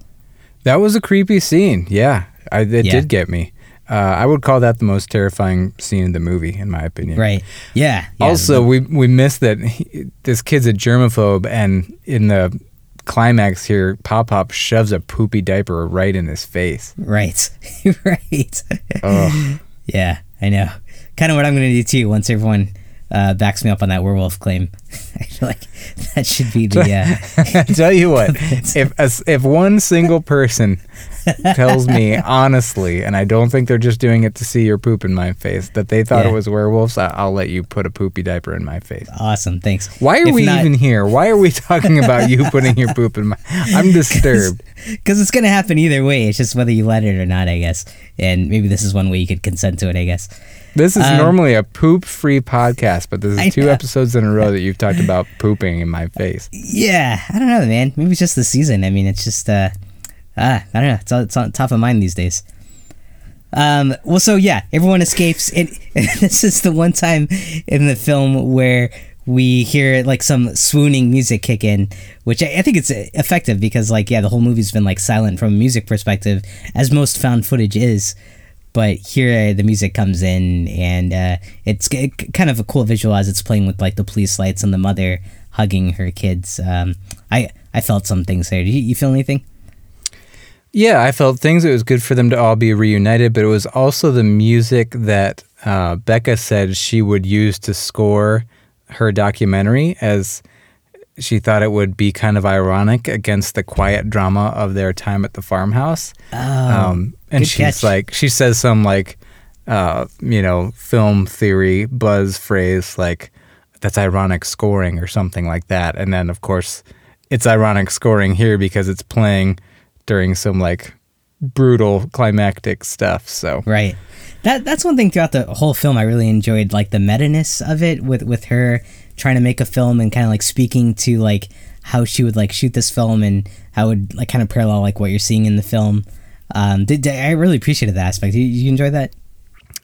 That was a creepy scene. Yeah, I, it Yeah. did get me. Uh, I would call that the most terrifying scene in the movie, in my opinion. Right. Yeah. yeah. Also, we we missed that he, this kid's a germaphobe, and in the climax here, Pop Pop shoves a poopy diaper right in his face. Right. [LAUGHS] right. Ugh. [LAUGHS] Yeah, I know. Kind of what I'm going to do too once everyone uh, backs me up on that werewolf claim. [LAUGHS] I feel like that should be the. Uh, [LAUGHS] Tell you what, [LAUGHS] if if one single person tells me honestly, and I don't think they're just doing it to see your poop in my face, that they thought Yeah. it was werewolves, I- I'll let you put a poopy diaper in my face. awesome. Thanks. Why are If we not- even here? Why are we talking about you putting your poop in my? I'm disturbed. Because it's going to happen either way. It's just whether you let it or not, I guess. And maybe this is one way you could consent to it, I guess. This is Um, normally a poop-free podcast, but this I is two know. episodes in a row [LAUGHS] that you've talked about pooping in my face. Yeah, I don't know, man. Maybe it's just the season. I mean, it's just, uh, ah, I don't know. It's, on- it's on top of mind these days. Um, well, so yeah, everyone escapes. And, [LAUGHS] this is the one time in the film where we hear like some swooning music kick in, which I, I think it's uh, effective because, like, yeah, the whole movie's been like silent from a music perspective, as most found footage is. But here, uh, the music comes in, and uh, it's k- kind of a cool visual as it's playing with like the police lights and the mother hugging her kids. Um, I I felt some things there. You, you feel anything? Yeah, I felt things. It was good for them to all be reunited, but it was also the music that uh, Becca said she would use to score her documentary, as she thought it would be kind of ironic against the quiet drama of their time at the farmhouse. Oh, um, and she's catch. like, she says some like, uh, you know, film theory buzz phrase like, "That's ironic scoring" or something like that. And then, of course, it's ironic scoring here because it's playing during some like brutal climactic stuff. So Right. That that's one thing throughout the whole film I really enjoyed like the meta-ness of it with with her trying to make a film and kind of like speaking to like how she would like shoot this film and how it would like kind of parallel like what you're seeing in the film. Um, did, I really appreciated that aspect. You, you enjoy that?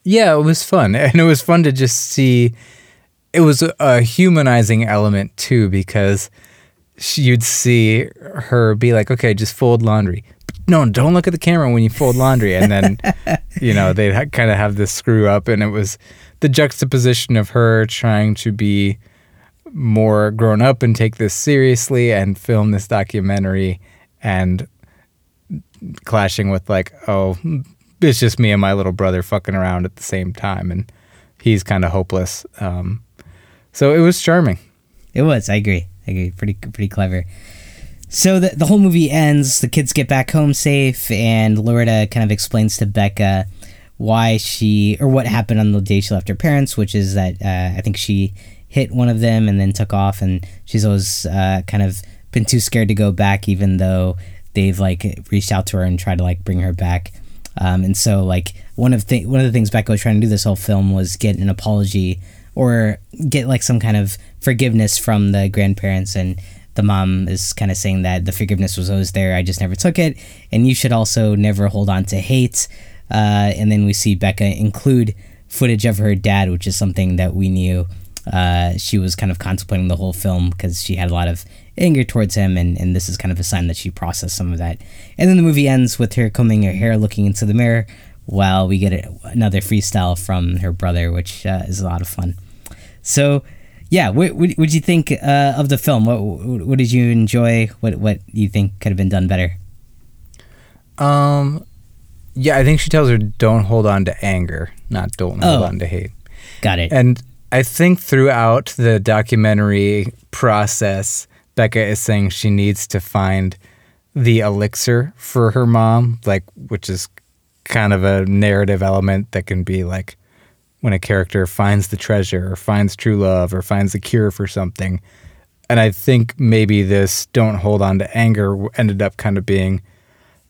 Yeah, it was fun. [LAUGHS] And it was fun to just see. It was a, a humanizing element too, because she- you'd see her be like, okay, just fold laundry. No, don't look at the camera when you fold laundry. And then, [LAUGHS] you know, they'd ha- kind of have this screw up. And it was the juxtaposition of her trying to be more grown up and take this seriously and film this documentary and clashing with like, oh, it's just me and my little brother fucking around at the same time, and he's kind of hopeless. Um, So it was charming. It was. I agree. I agree. Pretty pretty clever. So the the whole movie ends. The kids get back home safe, and Loretta kind of explains to Becca why she or what happened on the day she left her parents, which is that uh, I think she hit one of them and then took off, and she's always uh, kind of been too scared to go back, even though they've like reached out to her and tried to like bring her back. Um, and so like one of the one of the things Becca was trying to do this whole film was get an apology or get like some kind of forgiveness from the grandparents and the mom is kind of saying that the forgiveness was always there i just never took it and you should also never hold on to hate uh, and then we see becca include footage of her dad which is something that we knew uh, she was kind of contemplating the whole film because she had a lot of anger towards him and, and this is kind of a sign that she processed some of that and then the movie ends with her combing her hair looking into the mirror while we get another freestyle from her brother which uh, is a lot of fun so yeah, what what would you think uh, of the film? What what did you enjoy? What what you think could have been done better? Um, yeah, I think she tells her don't hold on to anger, not don't hold Oh. on to hate. Got it. And I think throughout the documentary process, Becca is saying she needs to find the elixir for her mom, like which is kind of a narrative element that can be like when a character finds the treasure or finds true love or finds the cure for something. And I think maybe this don't hold on to anger ended up kind of being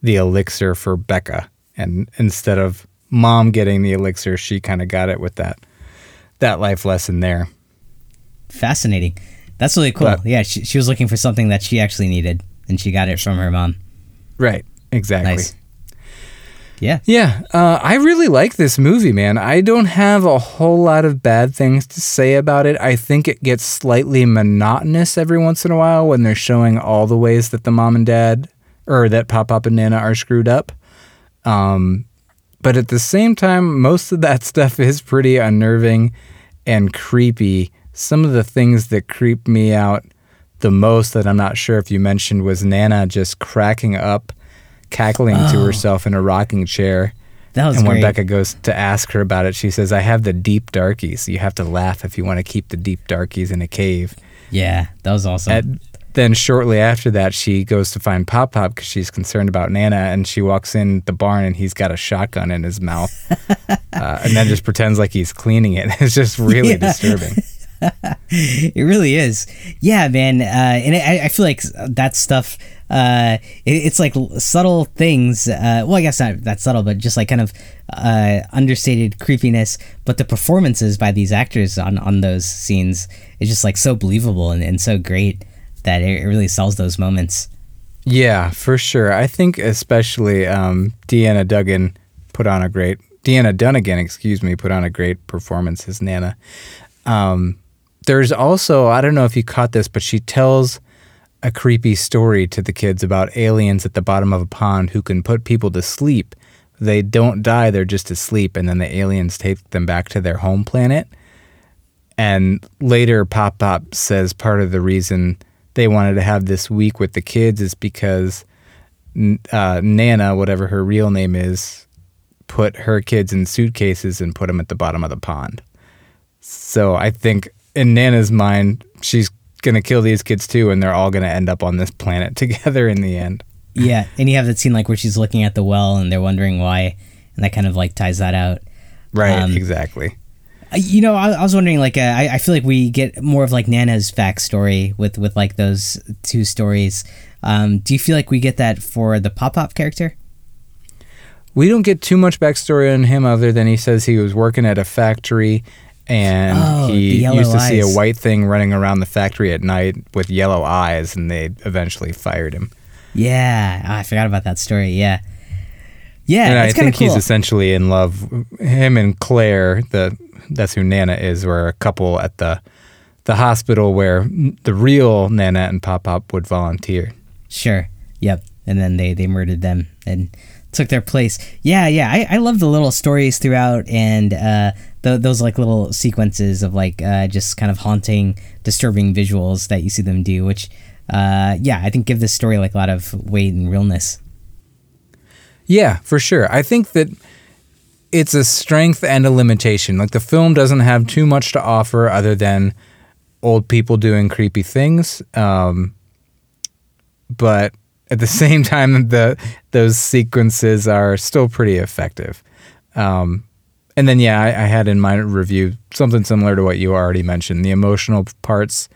the elixir for Becca. And instead of mom getting the elixir, she kind of got it with that that life lesson there. Fascinating. That's really cool. But- yeah, she, she was looking for something that she actually needed, and she got it from her mom. Right. Exactly. Nice. Yeah. Yeah, uh, I really like this movie, man. I don't have a whole lot of bad things to say about it. I think it gets slightly monotonous every once in a while when they're showing all the ways that the mom and dad, or that Pop Pop and Nana are screwed up. Um, but at the same time, most of that [LAUGHS] stuff is pretty unnerving and creepy. Some of the things that creep me out the most that I'm not sure if you mentioned was Nana just cracking up, cackling to Oh. herself in a rocking chair. That was and when great. Becca goes to ask her about it, she says, I have the deep darkies. You have to laugh if you want to keep the deep darkies in a cave. yeah, that was awesome. And then shortly after that, she goes to find Pop Pop because she's concerned about Nana, and she walks in the barn and he's got a shotgun in his mouth, [LAUGHS] uh, and then just pretends like he's cleaning it. [LAUGHS] It's just really Yeah. disturbing. [LAUGHS] it really is. Yeah, man. Uh, and I, I feel like that stuff. Uh, it, it's like subtle things. Uh, well, I guess not that subtle, but just like kind of uh, understated creepiness. But the performances by these actors on on those scenes is just like so believable and, and so great that it, really sells those moments. Yeah, for sure. I think especially um, Deanna Duggan put on a great Deanna Dunagan, excuse me, put on a great performance as Nana. Um, there's also I don't know if you caught this, but she tells a creepy story to the kids about aliens at the bottom of a pond who can put people to sleep. They don't die; they're just asleep, and then the aliens take them back to their home planet. And later, Pop Pop says part of the reason they wanted to have this week with the kids is because uh, Nana, whatever her real name is, put her kids in suitcases and put them at the bottom of the pond. So I think in Nana's mind, she's going to kill these kids too, and they're all going to end up on this planet [LAUGHS] together in the end. Yeah, and you have that scene like where she's looking at the well and they're wondering why, and that kind of like ties that out. Right, Um, exactly. Uh, You know, I, I was wondering, like, uh, I, I feel like we get more of like Nana's backstory with with like those two stories. Um, do you feel like we get that for the Pop Pop character? We don't get too much backstory on him other than he says he was working at a factory and Oh, he used to see a white thing running around the factory at night with yellow eyes and they eventually fired him. Yeah, Ah, I forgot about that story. Yeah, yeah, and I think cool. he's essentially in love. Him and Claire, the that's who Nana is, were a couple at the the hospital where the real Nana and Pop Pop would volunteer. Sure. Yep. And then they they murdered them and took their place. Yeah, yeah. I, I love the little stories throughout and uh, th- those like little sequences of like uh, just kind of haunting, disturbing visuals that you see them do, which uh, yeah, I think give this story like a lot of weight and realness. Yeah, for sure. I think that it's a strength and a limitation. Like the film doesn't have too much to offer other than old people doing creepy things. Um, but at the [LAUGHS] same time, the those sequences are still pretty effective. Um, and then, yeah, I, I, had in my review something similar to what you already mentioned. The emotional parts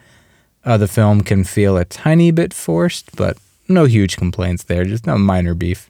of the film can feel a tiny bit forced, but no huge complaints there. Just no minor beef.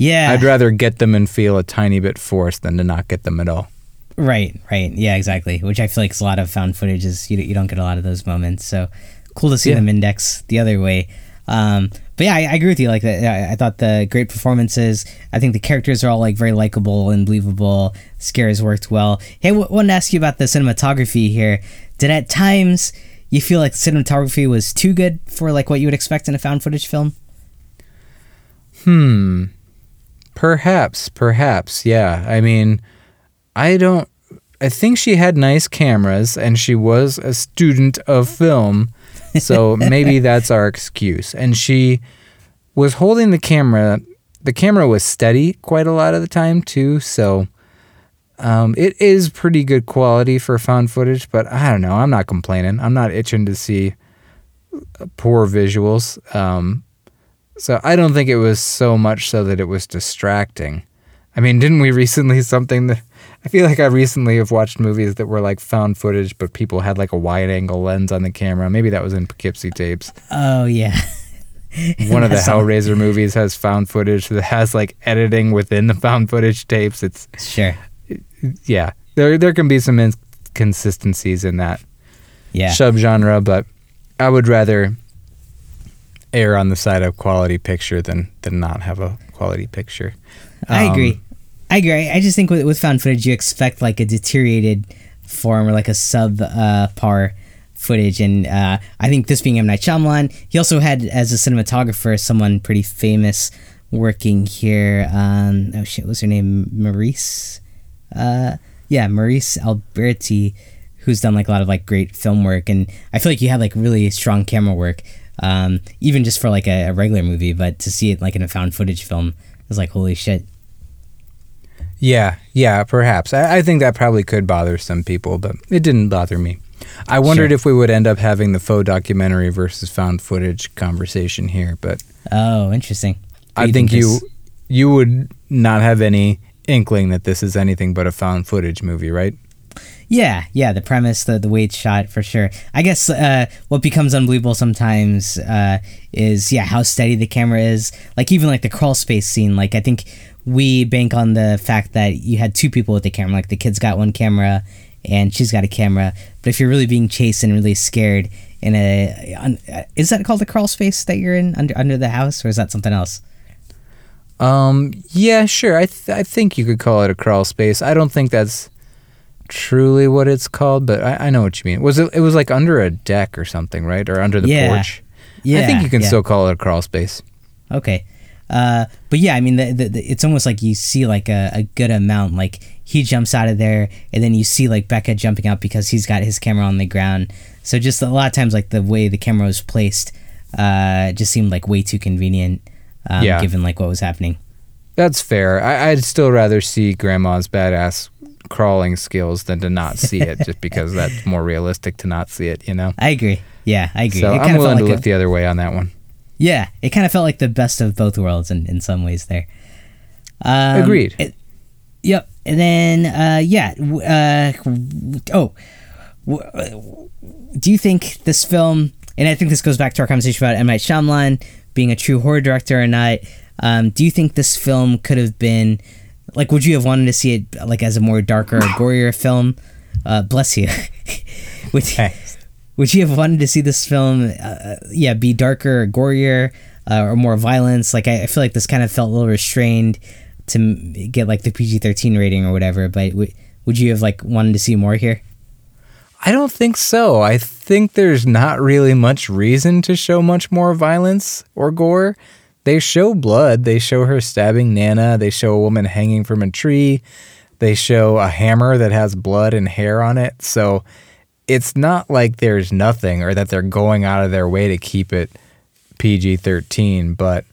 Yeah, I'd rather get them and feel a tiny bit forced than to not get them at all. Right, right, yeah, exactly. Which I feel like is a lot of found footage is you you don't get a lot of those moments. So cool to see yeah. them index the other way. Um, but yeah, I, I, agree with you. Like that, I, I, thought the great performances. I think the characters are all like very likable and believable. Scares worked well. Hey, w- wanted to ask you about the cinematography here. Did at times you feel like cinematography was too good for like what you would expect in a found footage film? Hmm. Perhaps, perhaps, yeah. I mean, I don't. I think she had nice cameras, and she was a student of film so [LAUGHS] maybe that's our excuse. And she was holding the camera. The camera was steady quite a lot of the time too. So um, it is pretty good quality for found footage. But I don't know. I'm not complaining. I'm not itching to see poor visuals. Um, so I don't think it was so much so that it was distracting. I mean, didn't we recently [LAUGHS] something that I feel like I recently have watched movies that were like found footage, but people had like a wide angle lens on the camera. Maybe that was in Poughkeepsie tapes. Oh yeah. [LAUGHS] One of the Hellraiser movies has found footage that has like editing within the found footage tapes. It's sure. Yeah, there there can be some inconsistencies in that yeah. subgenre, but I would rather err on the side of quality picture than than not have a quality picture. I agree. Um, I agree. I just think with, with found footage, you expect like a deteriorated form or like a sub uh, par footage. And uh, I think this being M. Night Shyamalan, he also had as a cinematographer someone pretty famous working here. Um, oh shit, what's her name? Maryse? Uh, yeah, Maryse Alberti, who's done like a lot of like great film work. And I feel like you had like really strong camera work, um, even just for like a, a regular movie. But to see it like in a found footage film is like, holy shit. Yeah, yeah, perhaps. I, I, think that probably could bother some people, but it didn't bother me. I wondered sure. if we would end up having the faux documentary versus found footage conversation here, but oh, interesting. I think, think you you would not have any inkling that this is anything but a found footage movie, right? Yeah, yeah. The premise, the the way it's shot, for sure. I guess uh, what becomes unbelievable sometimes uh, is yeah how steady the camera is. Like even like the crawl space scene. Like I think we bank on the fact that you had two people with the camera. Like the kid's got one camera and she's got a camera. But if you're really being chased and really scared in a, is that called a crawl space that you're in under under the house, or is that something else? Um. Yeah. Sure. I th- I think you could call it a crawl space. I don't think that's truly what it's called, but I, I know what you mean. Was it? It was like under a deck or something, right? Or under the yeah. porch. Yeah. I think you can yeah. still call it a crawl space. Okay. Uh, but yeah, I mean, the, the, the, it's almost like you see like a, a good amount. Like he jumps out of there, and then you see like Becca jumping out because he's got his camera on the ground. So just a lot of times, like the way the camera was placed, uh, just seemed like way too convenient. Um, yeah. Given like what was happening. That's fair. I, I'd still rather see Grandma's badass crawling skills than to not see it, just [LAUGHS] because that's more realistic to not see it. You know. I agree. Yeah, I agree. So I'm willing to like look a, the other way on that one. Yeah, it kind of felt like the best of both worlds in, in some ways there. Um, Agreed. It, yep. And then, uh, yeah. Uh, oh, do you think this film, and I think this goes back to our conversation about M. Night Shyamalan being a true horror director or not, um, do you think this film could have been, like, would you have wanted to see it, like, as a more darker, [LAUGHS] gorier film? Uh, bless you. [LAUGHS] would, would you have wanted to see this film, uh, yeah, be darker, or gorier, uh, or more violence? Like I, I, feel like this kind of felt a little restrained to get like the PG thirteen rating or whatever. But w- would you have like wanted to see more here? I don't think so. I think there's not really much reason to show much more violence or gore. They show blood. They show her stabbing Nana. They show a woman hanging from a tree. They show a hammer that has blood and hair on it. So it's not like there's nothing or that they're going out of their way to keep it PG 13, but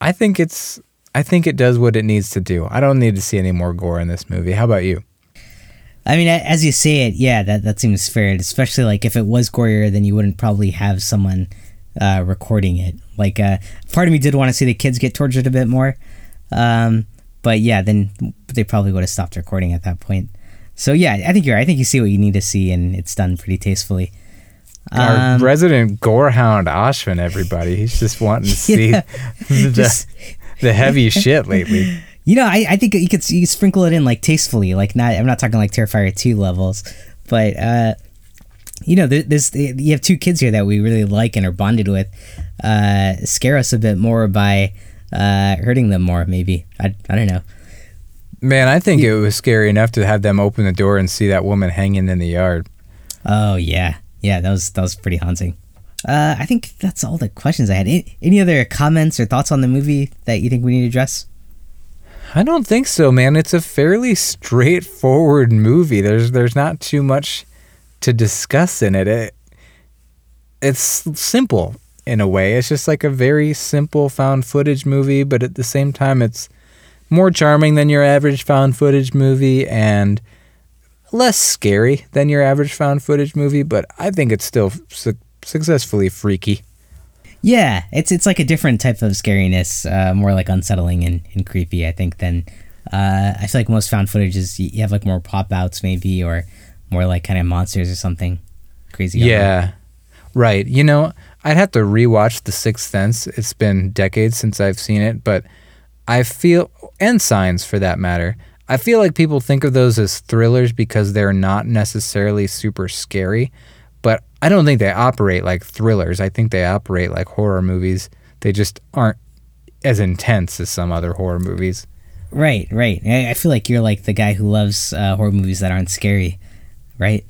I think it's I think it does what it needs to do. I don't need to see any more gore in this movie. How about you? I mean, as you say it, yeah, that that seems fair. Especially like if it was gorier, then you wouldn't probably have someone uh, recording it. Like, uh, part of me did want to see the kids get tortured a bit more, um, but yeah, then they probably would have stopped recording at that point. So yeah, I think you're. right. I think you see what you need to see, and it's done pretty tastefully. Our Um, resident gorehound Ashwin, everybody. He's just wanting to [LAUGHS] see Yeah. [LAUGHS] the, Just- the heavy [LAUGHS] shit lately. You know, I, I think you could you sprinkle it in like tastefully, like not. I'm not talking like Terrifier two levels, but uh, you know, there, there's you have two kids here that we really like and are bonded with. Uh, scare us a bit more by uh, hurting them more, maybe. I, I don't know. Man, I think it was scary enough to have them open the door and see that woman hanging in the yard. Oh yeah, yeah, that was that was pretty haunting. Uh, I think that's all the questions I had. Any, any other comments or thoughts on the movie that you think we need to address? I don't think so, man. It's a fairly straightforward movie. There's there's not too much to discuss in it. it. It's simple in a way. It's just like a very simple found footage movie, but at the same time it's more charming than your average found footage movie and less scary than your average found footage movie, but I think it's still su- successfully freaky. Yeah, it's it's like a different type of scariness, uh, more like unsettling and, and creepy. I think than uh, I feel like most found footage is you have like more pop outs maybe or more like kind of monsters or something crazy. Yeah. Right. You know, I'd have to rewatch The Sixth Sense. It's been decades since I've seen it, but I feel and Signs for that matter. I feel like people think of those as thrillers because they're not necessarily super scary, but I don't think they operate like thrillers. I think they operate like horror movies. They just aren't as intense as some other horror movies. right, right. I, I feel like you're like the guy who loves uh, horror movies that aren't scary, right?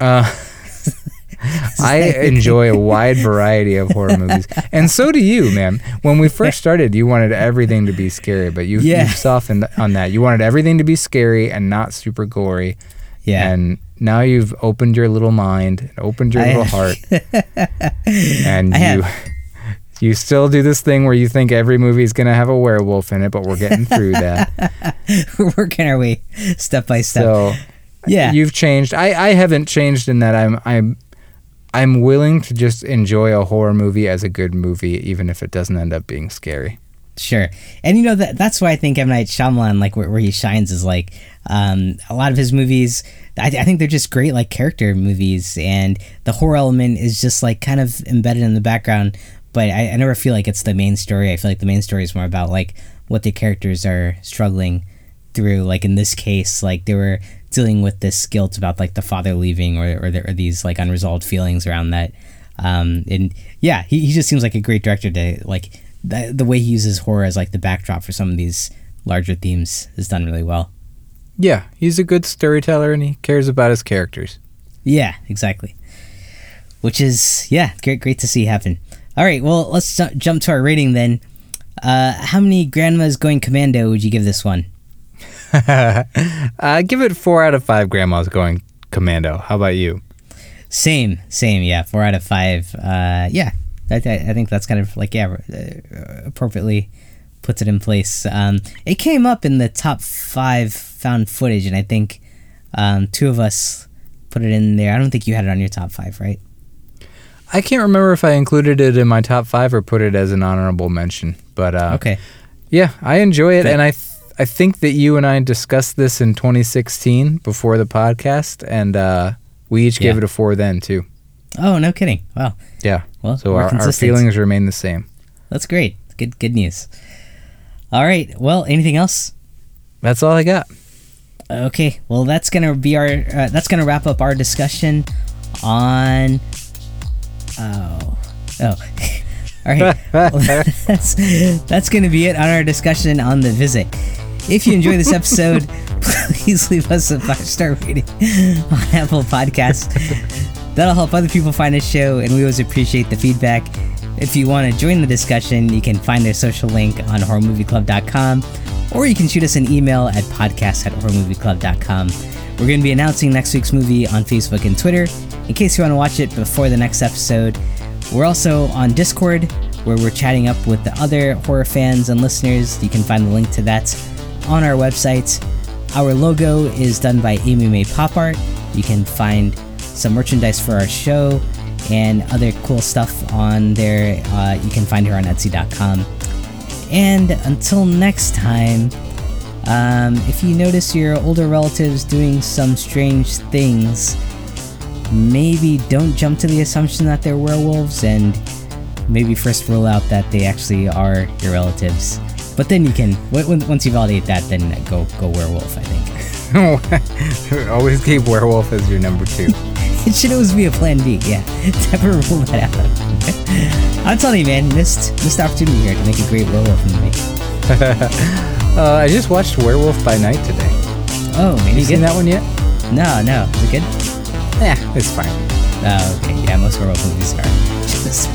Uh, [LAUGHS] I enjoy a [LAUGHS] wide variety of horror movies, and so do you, man. When we first started, you wanted everything to be scary, but you, Yeah. you've softened on that. You wanted everything to be scary and not super gory, Yeah. and now you've opened your little mind, and opened your I- little [LAUGHS] heart, and I you. have. You still do this thing where you think every movie is gonna have a werewolf in it, but we're getting through that. We're working our way step by step. So yeah. you've changed. I, I haven't changed in that I'm I'm I'm willing to just enjoy a horror movie as a good movie, even if it doesn't end up being scary. Sure, and you know that that's why I think M Night Shyamalan, like where, where he shines, is like um, a lot of his movies. I, I think they're just great, like character movies, and the horror element is just like kind of embedded in the background. But I, I never feel like it's the main story. I feel like the main story is more about like what the characters are struggling through. Like in this case, like they were dealing with this guilt about like the father leaving, or or, these like unresolved feelings around that. Um, and yeah, he, he just seems like a great director to like the, the way he uses horror as like the backdrop for some of these larger themes is done really well. Yeah, he's a good storyteller and he cares about his characters. Yeah, exactly. Which is yeah, great great to see happen. All right, well let's ju- jump to our rating then. Uh, how many grandmas going commando would you give this one? [LAUGHS] uh, give it four out of five grandmas going commando. How about you? Same, same. Yeah, four out of five. Uh, yeah, I, I I think that's kind of like yeah, uh, appropriately puts it in place. Um, it came up in the top five found footage, and I think um, two of us put it in there. I don't think you had it on your top five, right? I can't remember if I included it in my top five or put it as an honorable mention, but uh, Okay. yeah, I enjoy it, But- and I th- I think that you and I discussed this in 2016 before the podcast, and uh, we each gave Yeah. it a four then too. Oh, no kidding. Wow. Yeah. Well, So our, our feelings remain the same. That's great. Good good news. All right. Well, anything else? That's all I got. Okay. Well, that's gonna be our. Uh, that's gonna wrap up our discussion on. Oh. Oh. [LAUGHS] All right. [LAUGHS] Well, [LAUGHS] that's that's gonna be it on our discussion on the visit. If you enjoyed this episode, [LAUGHS] please leave us a five star rating on Apple Podcasts. That'll help other people find this show, and we always appreciate the feedback. If you want to join the discussion, you can find their social link on horrormovieclub.com, or you can shoot us an email at podcast at horrormovieclub.com. We're going to be announcing next week's movie on Facebook and Twitter in case you want to watch it before the next episode. We're also on Discord, where we're chatting up with the other horror fans and listeners. You can find the link to that on our website. our logo is done by Amy May Pop Art. You can find some merchandise for our show and other cool stuff on there. Uh, you can find her on Etsy.com. And until next time, um, if you notice your older relatives doing some strange things, maybe don't jump to the assumption that they're werewolves and maybe first rule out that they actually are your relatives. But then you can, once you validate that, then go go werewolf. I think. [LAUGHS] always keep werewolf as your number two. [LAUGHS] it should always be a plan B. Yeah, [LAUGHS] never rule that out. I'm telling you, man, missed missed opportunity here to make a great werewolf movie. Uh, I just watched Werewolf by Night today. Oh, man, you, you seen that one yet? No, no. Is it good? Yeah, it's fine. Oh, okay. Yeah, most werewolf movies are just